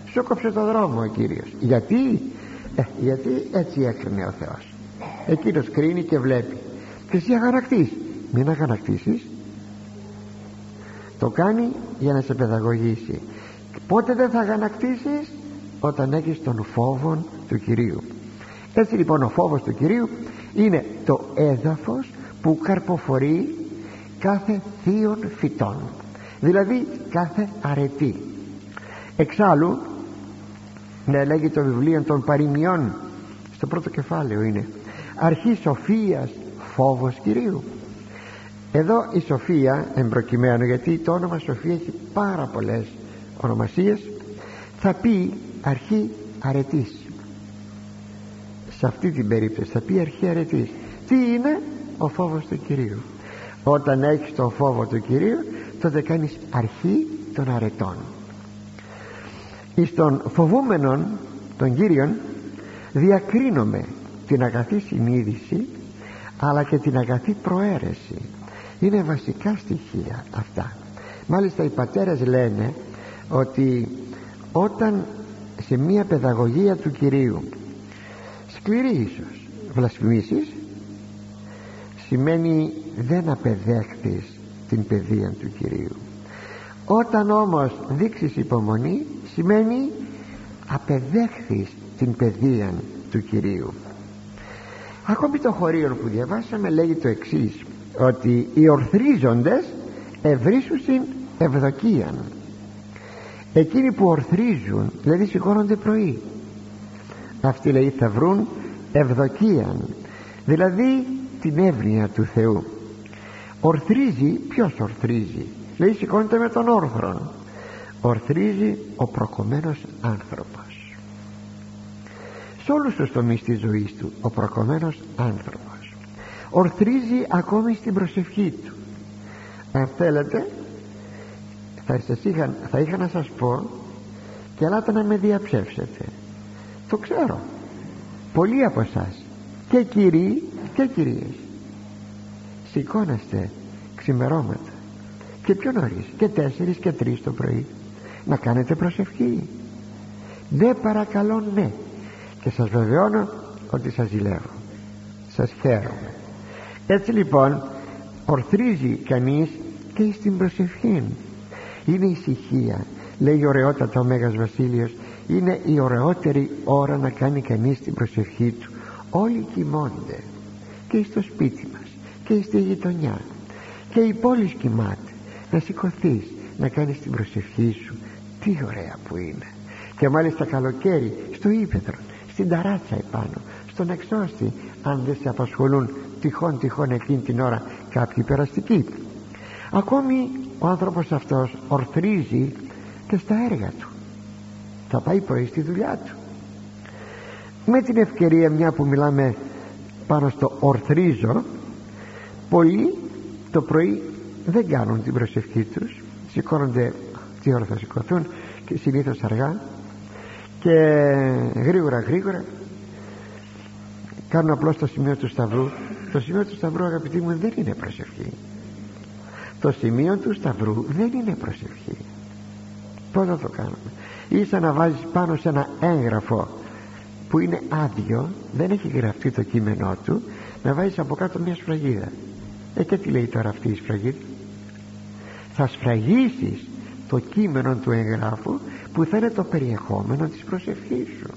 Σου κόψε το δρόμο ο Κύριος. Γιατί; Ε, γιατί έτσι έκρινε ο Θεός. Εκείνος κρίνει και βλέπει. Και εσύ αγανακτείς. Μην αγανακτήσεις. Το κάνει για να σε παιδαγωγήσει. Πότε δεν θα αγανακτήσεις; Όταν έχεις τον φόβο του Κυρίου. Έτσι λοιπόν ο φόβος του Κυρίου είναι το έδαφος που καρποφορεί κάθε θείων φυτών. Δηλαδή κάθε αρετή. Εξάλλου να λέγει το βιβλίο των παροιμιών. Στο πρώτο κεφάλαιο είναι αρχή σοφίας φόβος Κυρίου εδώ η σοφία εμπροκειμένου γιατί το όνομα σοφία έχει πάρα πολλές ονομασίες θα πει αρχή αρετής. Σε αυτή την περίπτωση θα πει αρχή αρετής. Τι είναι ο φόβος του Κυρίου; Όταν έχεις τον φόβο του Κυρίου τότε κάνεις αρχή των αρετών εις των φοβούμενων των Κύριων διακρίνομαι την αγαθή συνείδηση αλλά και την αγαθή προαίρεση. Είναι βασικά στοιχεία αυτά. Μάλιστα οι πατέρες λένε ότι όταν σε μια παιδαγωγία του Κυρίου σκληρή ίσως βλασφημίσεις σημαίνει δεν απεδέχθεις την παιδεία του Κυρίου όταν όμως δείξεις υπομονή σημαίνει απεδέχθεις την παιδεία του Κυρίου ακόμη το χωρίο που διαβάσαμε λέγει το εξής ότι οι ορθρίζοντες ευρύσουσιν ευδοκίαν εκείνοι που ορθρίζουν δηλαδή σηκώνονται πρωί αυτοί λέει θα βρουν ευδοκίαν δηλαδή την εύνοια του Θεού. Ορθρίζει ποιος ορθρίζει λέει σηκώνεται με τον όρθρον ορθρίζει ο προκομμένος άνθρωπος. Σε όλους τους τομείς της ζωής του ο προκομμένος άνθρωπος. Ορθρίζει ακόμη στην προσευχή του. Αν θέλετε θα, σας είχα, θα είχα να σας πω και ελάτε να με διαψεύσετε. Το ξέρω. Πολλοί από εσάς και κύριοι και κυρίες σηκώνεστε ξημερώματα. Και πιο νωρίς και τέσσερις και τρεις το πρωί να κάνετε προσευχή. Ναι παρακαλώ ναι. Και σας βεβαιώνω ότι σας ζηλεύω. Σας χαίρομαι. Έτσι λοιπόν ορθρίζει κανείς και στην προσευχή είναι ησυχία λέει ωραιότατα ο Μέγας Βασίλειος. Είναι η ωραιότερη ώρα να κάνει κανείς την προσευχή του. Όλοι κοιμώνται. Και στο σπίτι μας και στη γειτονιά. Και η πόλη κοιμάται. Να σηκωθείς να κάνεις την προσευχή σου τι ωραία που είναι. Και μάλιστα καλοκαίρι στο ύπεδρο στην ταράτσα επάνω στον εξώστη αν δεν σε απασχολούν τυχόν τυχόν εκείνη την ώρα κάποιοι περαστικοί. Ακόμη ο άνθρωπος αυτός ορθρίζει και στα έργα του. Θα πάει πρωί στη δουλειά του. Με την ευκαιρία μια που μιλάμε πάνω στο ορθρίζω πολλοί το πρωί δεν κάνουν την προσευχή τους σηκώνονται τι ώρα θα σηκωθούν και συνήθως αργά και γρήγορα γρήγορα. Κάνουν απλώς το σημείο του σταυρού. Το σημείο του σταυρού αγαπητοί μου δεν είναι προσευχή. Το σημείο του σταυρού δεν είναι προσευχή. Πως θα το κάνουμε; Ή σαν να βάζεις πάνω σε ένα έγγραφο που είναι άδειο δεν έχει γραφτεί το κείμενό του να βάζεις από κάτω μια σφραγίδα. Ε και τι λέει τώρα αυτή η σφραγίδα; Θα σφραγίσεις το κείμενο του εγγράφου που θα είναι το περιεχόμενο της προσευχής σου.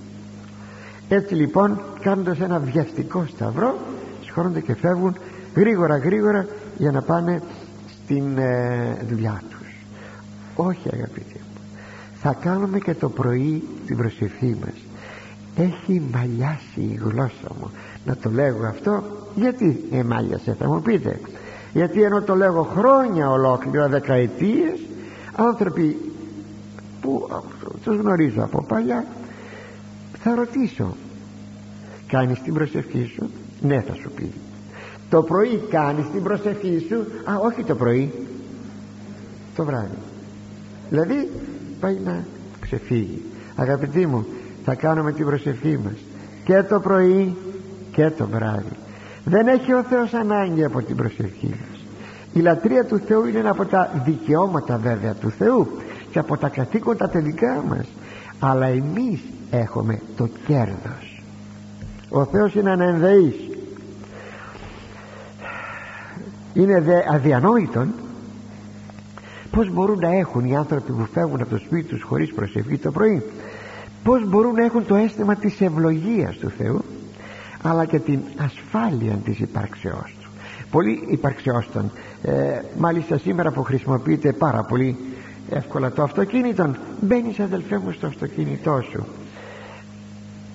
Έτσι λοιπόν κάνοντας ένα βιαστικό σταυρό συγχωρούνται και φεύγουν γρήγορα γρήγορα για να πάνε στην ε, δουλειά τους. Όχι αγαπητοί μου θα κάνουμε και το πρωί την προσευχή μας. Έχει μαλλιάσει η γλώσσα μου. Να το λέγω αυτό γιατί εμάλιασε θα μου πείτε. Γιατί ενώ το λέγω χρόνια ολόκληρα δεκαετίες άνθρωποι που τους γνωρίζω από παλιά θα ρωτήσω κάνεις την προσευχή σου; Ναι θα σου πει το πρωί κάνεις την προσευχή σου; Α όχι το πρωί το βράδυ δηλαδή πάει να ξεφύγει. Αγαπητοί μου θα κάνουμε την προσευχή μας και το πρωί και το βράδυ δεν έχει ο Θεός ανάγκη από την προσευχή μας η λατρεία του Θεού είναι ένα από τα δικαιώματα βέβαια του Θεού και από τα καθήκοντα τελικά μας. Αλλά εμείς έχουμε το κέρδος. Ο Θεός είναι ανενδεής. Είναι δε αδιανόητον. Πως μπορούν να έχουν οι άνθρωποι που φεύγουν από το σπίτι τους χωρίς προσευχή το πρωί; Πως μπορούν να έχουν το αίσθημα της ευλογίας του Θεού αλλά και την ασφάλεια της υπάρξεώς; του πολύ υπαρξεώς των ε, μάλιστα σήμερα που χρησιμοποιείται πάρα πολύ εύκολα το αυτοκίνητο μπαίνεις αδελφέ μου στο αυτοκίνητό σου.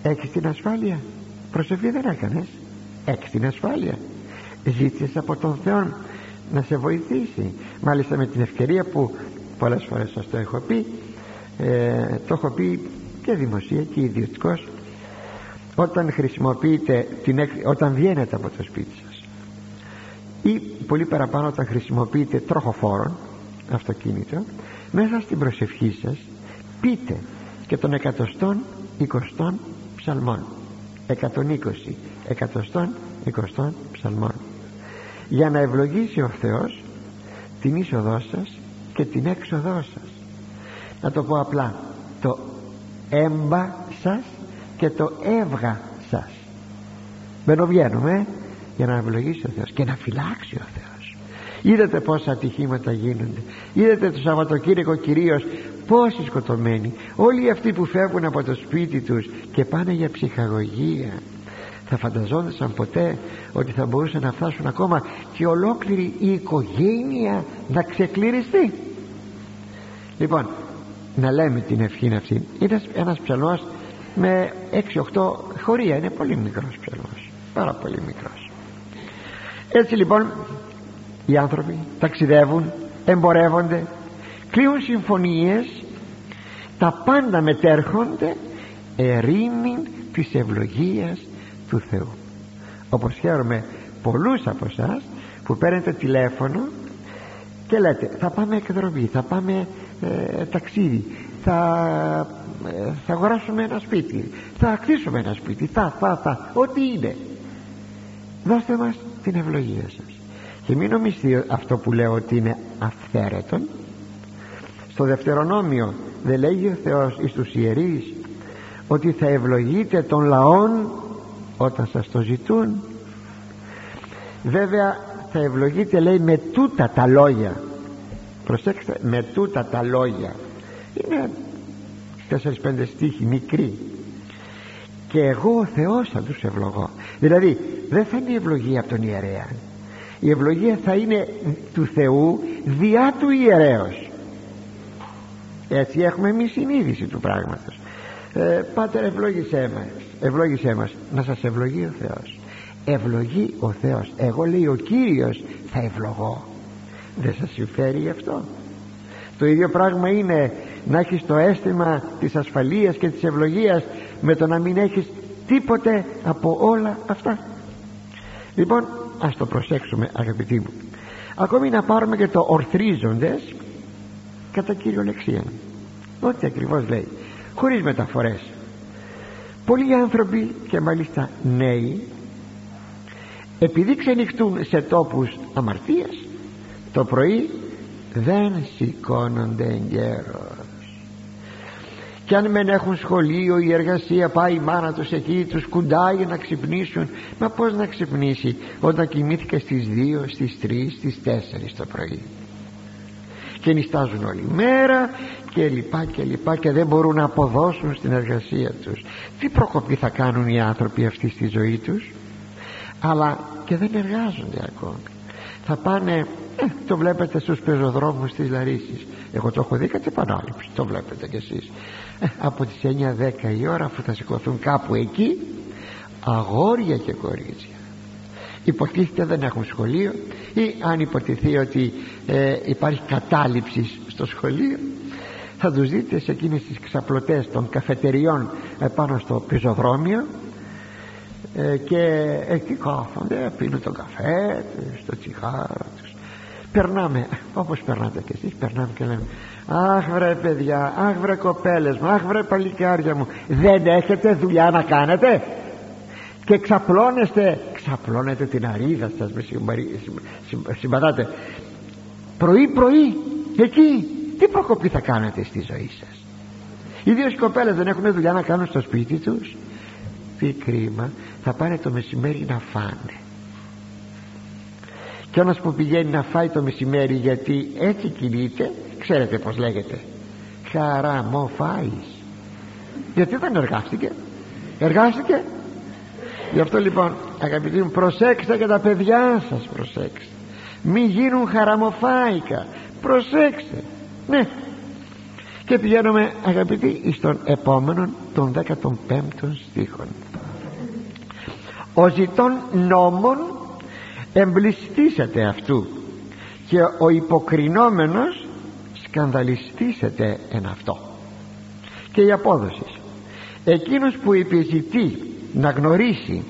Έχεις την ασφάλεια. Προσευχή δεν έκανες. Έχεις την ασφάλεια. Ζήτησες από τον Θεό να σε βοηθήσει. Μάλιστα με την ευκαιρία που πολλές φορές σας το έχω πει ε, το έχω πει και δημοσία και ιδιωτικός όταν χρησιμοποιείτε την, όταν βγαίνετε από το σπίτι σας ή πολύ παραπάνω όταν χρησιμοποιείτε τροχοφόρον αυτοκίνητο μέσα στην προσευχή σας πείτε και των εκατοστών εικοστών ψαλμών. 120 εκατοστών εικοστών ψαλμών. Για να ευλογήσει ο Θεός την είσοδό σας και την έξοδό σας. Να το πω απλά το έμπα σας και το έβγα σας. Μπαινοβγαίνουμε για να ευλογήσει ο Θεός και να φυλάξει ο Θεός. Είδατε πόσα ατυχήματα γίνονται. Είδατε το Σαββατοκύριακο κυρίως πόσοι σκοτωμένοι. Όλοι αυτοί που φεύγουν από το σπίτι τους και πάνε για ψυχαγωγία. Θα φανταζόντουσαν ποτέ ότι θα μπορούσαν να φτάσουν ακόμα και ολόκληρη η οικογένεια να ξεκληριστεί λοιπόν να λέμε την ευχή αυτή. Είναι ένας ψαλμός με 6-8 χωρία. Είναι πολύ μικρός ψαλμός. Πάρα πολύ μικρός έτσι λοιπόν οι άνθρωποι ταξιδεύουν εμπορεύονται κλείουν συμφωνίες τα πάντα μετέρχονται ερήμην της ευλογίας του Θεού. Όπως χαίρομαι πολλούς από εσάς που παίρνετε τηλέφωνο και λέτε θα πάμε εκδρομή θα πάμε ε, ταξίδι θα, ε, θα αγοράσουμε ένα σπίτι θα κτίσουμε ένα σπίτι θα, θα, θα, ό,τι είναι δώστε μας την ευλογία σας. Και μην νομιστεί αυτό που λέω ότι είναι αυθαίρετον. Στο δευτερονόμιο δεν λέγει ο Θεός εις τους ιερείς ότι θα ευλογείτε των λαών όταν σας το ζητούν. Βέβαια θα ευλογείτε λέει με τούτα τα λόγια. Προσέξτε με τούτα τα λόγια. Είναι 4-5 στίχοι μικροί και εγώ ο Θεός θα τους ευλογώ. Δηλαδή δεν θα είναι η ευλογία από τον ιερέα. Η ευλογία θα είναι του Θεού διά του ιερέως. Έτσι έχουμε εμείς συνείδηση του πράγματος. Ε, Πάτερ ευλόγησέ μας. Ευλόγησέ μας. Να σας ευλογεί ο Θεός. Ευλογεί ο Θεός. Εγώ λέει ο Κύριος θα ευλογώ. Δεν σας συμφέρει γι' αυτό το ίδιο πράγμα είναι να έχεις το αίσθημα της ασφαλείας και της ευλογίας με το να μην έχεις τίποτε από όλα αυτά. Λοιπόν ας το προσέξουμε αγαπητοί μου. Ακόμη να πάρουμε και το ορθρίζοντες κατά κυριολεξία ό,τι ακριβώς λέει. Χωρίς μεταφορές. Πολλοί άνθρωποι και μάλιστα νέοι επειδή ξενυχτούν σε τόπους αμαρτίας το πρωί δεν σηκώνονται εγκαίρως. Και αν μεν έχουν σχολείο η εργασία πάει η μάνα τους εκεί τους κουντάει να ξυπνήσουν. Μα πως να ξυπνήσει όταν κοιμήθηκε στις 2, στις 3, στις 4 το πρωί. Και νιστάζουν όλη μέρα και λοιπά και λοιπά και δεν μπορούν να αποδώσουν στην εργασία τους. Τι προκοπή θα κάνουν οι άνθρωποι αυτοί στη ζωή τους; Αλλά και δεν εργάζονται ακόμη θα πάνε ε, το βλέπετε στους πεζοδρόμους της Λαρίσης. Εγώ το έχω δει κάτι επανάληψη το βλέπετε κι εσείς. Ε, από τις 9-10 η ώρα αφού θα σηκωθούν κάπου εκεί αγόρια και κορίτσια. Υποτίθεται δεν έχουν σχολείο ή αν υποτιθεί ότι ε, υπάρχει κατάληψη στο σχολείο θα τους δείτε σε εκείνες τις ξαπλωτές των καφετεριών ε, πάνω στο πεζοδρόμιο ε, και εκεί κάθονται πίνουν τον καφέ στο τσιγάρο τους περνάμε. Όπως περνάτε και εσείς περνάμε και λέμε αχ βρε παιδιά αχ βρε κοπέλες μου αχ βρε παλικάρια μου δεν έχετε δουλειά να κάνετε; Και ξαπλώνεστε ξαπλώνετε την αρίδα σας με συμπατάτε πρωί πρωί εκεί τι προκοπή θα κάνετε στη ζωή σας; Οι δύο κοπέλες δεν έχουν δουλειά να κάνουν στο σπίτι τους; Τι κρίμα θα πάνε το μεσημέρι να φάνε και ένας που πηγαίνει να φάει το μεσημέρι γιατί έτσι κινείται ξέρετε πως λέγεται. Χαρά μου φάεις. Γιατί δεν εργάστηκε. Εργάστηκε. Γι' αυτό λοιπόν αγαπητοί μου προσέξτε και τα παιδιά σας προσέξτε. Μην γίνουν χαραμοφάικα. Προσέξτε. Ναι. Και πηγαίνουμε αγαπητοί στον επόμενο των 15 στίχων ο ζητών νόμων εμπληστήσετε αυτού. Και ο υποκρινόμενος σκανδαλιστήσετε εν αυτό. Και η απόδοση. Εκείνος που επιζητεί να γνωρίσει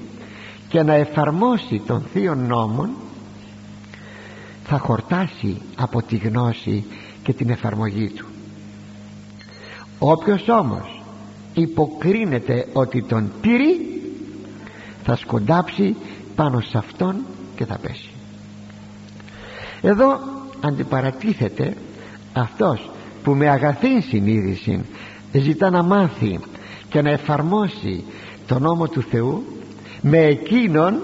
και να εφαρμόσει τον θείο νόμων θα χορτάσει από τη γνώση και την εφαρμογή του. Όποιος όμως υποκρίνεται ότι τον τηρεί θα σκοντάψει πάνω σε αυτόν και θα πέσει. Εδώ αντιπαρατίθεται αυτός που με αγαθή συνείδηση ζητά να μάθει και να εφαρμόσει τον νόμο του Θεού με εκείνον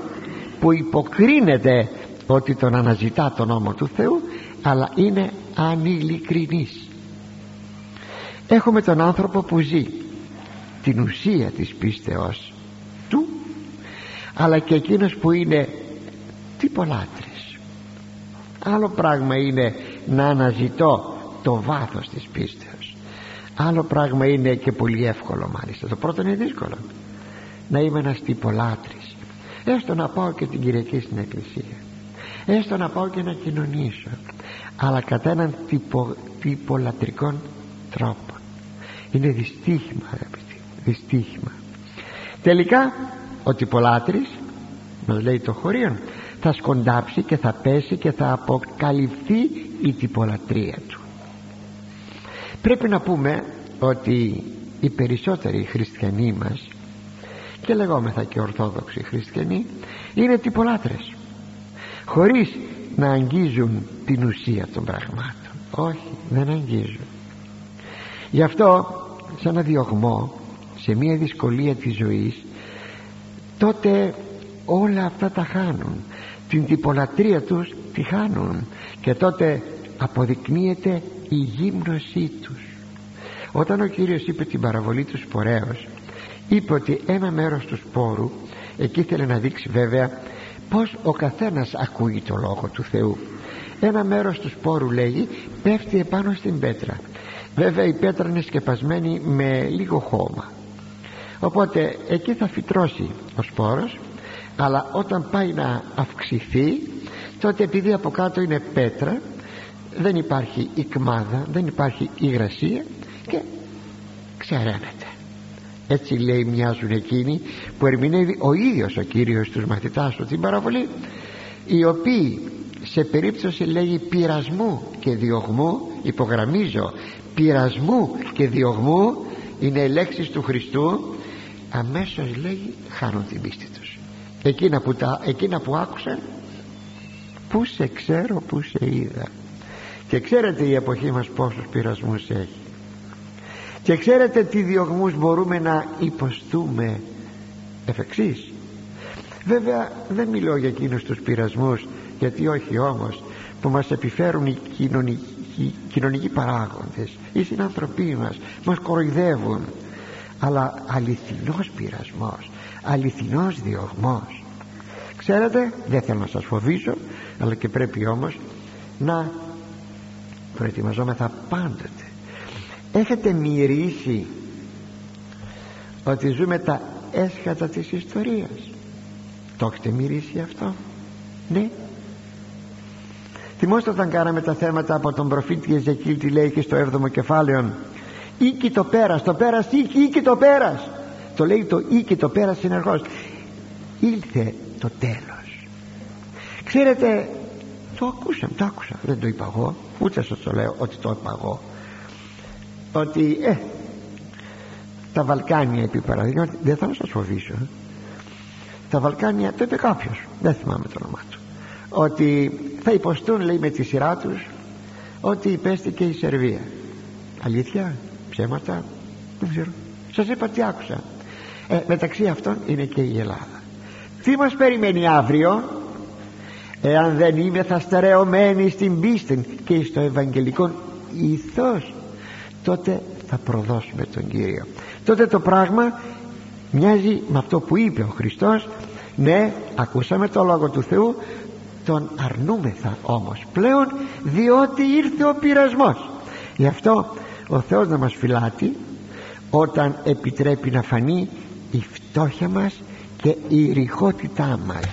που υποκρίνεται ότι τον αναζητά τον νόμο του Θεού αλλά είναι ανηλικρινής έχουμε τον άνθρωπο που ζει την ουσία της πίστεως του αλλά και εκείνος που είναι τυπολάτρης άλλο πράγμα είναι να αναζητώ το βάθος της πίστεως. Άλλο πράγμα είναι και πολύ εύκολο μάλιστα. Το πρώτο είναι δύσκολο. Να είμαι ένας τυπολάτρης. Έστω να πάω και την Κυριακή στην Εκκλησία. Έστω να πάω και να κοινωνήσω. Αλλά κατά έναν τυπο, τυπολατρικών τρόπο είναι δυστύχημα αγαπητοί. Δυστύχημα. Τελικά ο τυπολάτρης μας λέει το χωρίον θα σκοντάψει και θα πέσει και θα αποκαλυφθεί η τυπολατρία του. Πρέπει να πούμε ότι οι περισσότεροι χριστιανοί μας και λεγόμεθα και ορθόδοξοι χριστιανοί είναι τυπολάτρες χωρίς να αγγίζουν την ουσία των πραγμάτων. Όχι δεν αγγίζουν. Γι' αυτό σε ένα διωγμό σε μια δυσκολία της ζωής τότε όλα αυτά τα χάνουν την τυπολατρία τους τη χάνουν και τότε αποδεικνύεται η γύμνωσή τους. Όταν ο Κύριος είπε την παραβολή τους σπορέως είπε ότι ένα μέρος τους σπόρου εκεί ήθελε να δείξει βέβαια πως ο καθένας ακούει το λόγο του Θεού. Ένα μέρος τους σπόρου λέγει πέφτει επάνω στην πέτρα. Βέβαια η πέτρα είναι σκεπασμένη με λίγο χώμα. Οπότε εκεί θα φυτρώσει ο σπόρος αλλά όταν πάει να αυξηθεί τότε επειδή από κάτω είναι πέτρα δεν υπάρχει ικμάδα δεν υπάρχει υγρασία και ξεραίνεται. Έτσι λέει μοιάζουν εκείνοι που ερμηνεύει ο ίδιος ο Κύριος τους μαθητάς του την παραβολή οι οποίοι σε περίπτωση λέγει πειρασμού και διωγμού υπογραμμίζω πειρασμού και διωγμού είναι λέξεις του Χριστού αμέσως λέγει χάνουν την πίστη τους εκείνα που, τα, εκείνα που άκουσαν που σε ξέρω που σε είδα. Και ξέρετε η εποχή μας πόσους πειρασμούς έχει. Και ξέρετε τι διωγμούς μπορούμε να υποστούμε εφ' εξής. βέβαια δεν μιλώ για εκείνους τους πειρασμούς γιατί όχι όμως που μας επιφέρουν οι κοινωνικοί, κοινωνικοί παράγοντες οι συνανθρωποί μας μας κοροϊδεύουν. Αλλά αληθινός πειρασμός αληθινός διωγμός. Ξέρετε δεν θέλω να σας φοβήσω αλλά και πρέπει όμως να προετοιμαζόμεθα πάντοτε. Έχετε μυρίσει ότι ζούμε τα έσχατα της ιστορίας. Το έχετε μυρίσει αυτό; Ναι. Θυμόστε όταν κάναμε τα θέματα από τον προφήτη Εζεκίλ τι λέει και στο 7ο κεφάλαιο οίκη το πέρας το πέρας οίκη, οίκη το πέρας το λέει το οίκη το πέρας συνεργός ήλθε το τέλος. Ξέρετε το ακούσαμε το άκουσα. Δεν το είπα εγώ. Ούτε σας το λέω ότι το είπα εγώ. Ότι ε, τα Βαλκάνια επί παραδείγμα δεν θα σας φοβήσω. Ε. τα Βαλκάνια το είπε κάποιος δεν θυμάμαι το όνομά του. Ότι θα υποστούν λέει με τη σειρά τους ότι υπέστηκε η Σερβία. Αλήθεια ψέματα δεν ξέρω. Σας είπα τι άκουσα ε, μεταξύ αυτών είναι και η Ελλάδα. Τι μας περιμένει αύριο; Εάν δεν είμαι θα στερεωμένοι στην πίστη και στο ευαγγελικό ηθός τότε θα προδώσουμε τον Κύριο. Τότε το πράγμα μοιάζει με αυτό που είπε ο Χριστός. Ναι ακούσαμε το Λόγο του Θεού τον αρνούμεθα όμως πλέον διότι ήρθε ο πειρασμός. Γι' αυτό ο Θεός να μας φυλάτει όταν επιτρέπει να φανεί η φτώχεια μας και η ρηχότητά μας.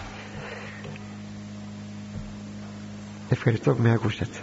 Ευχαριστώ που με ακούσατε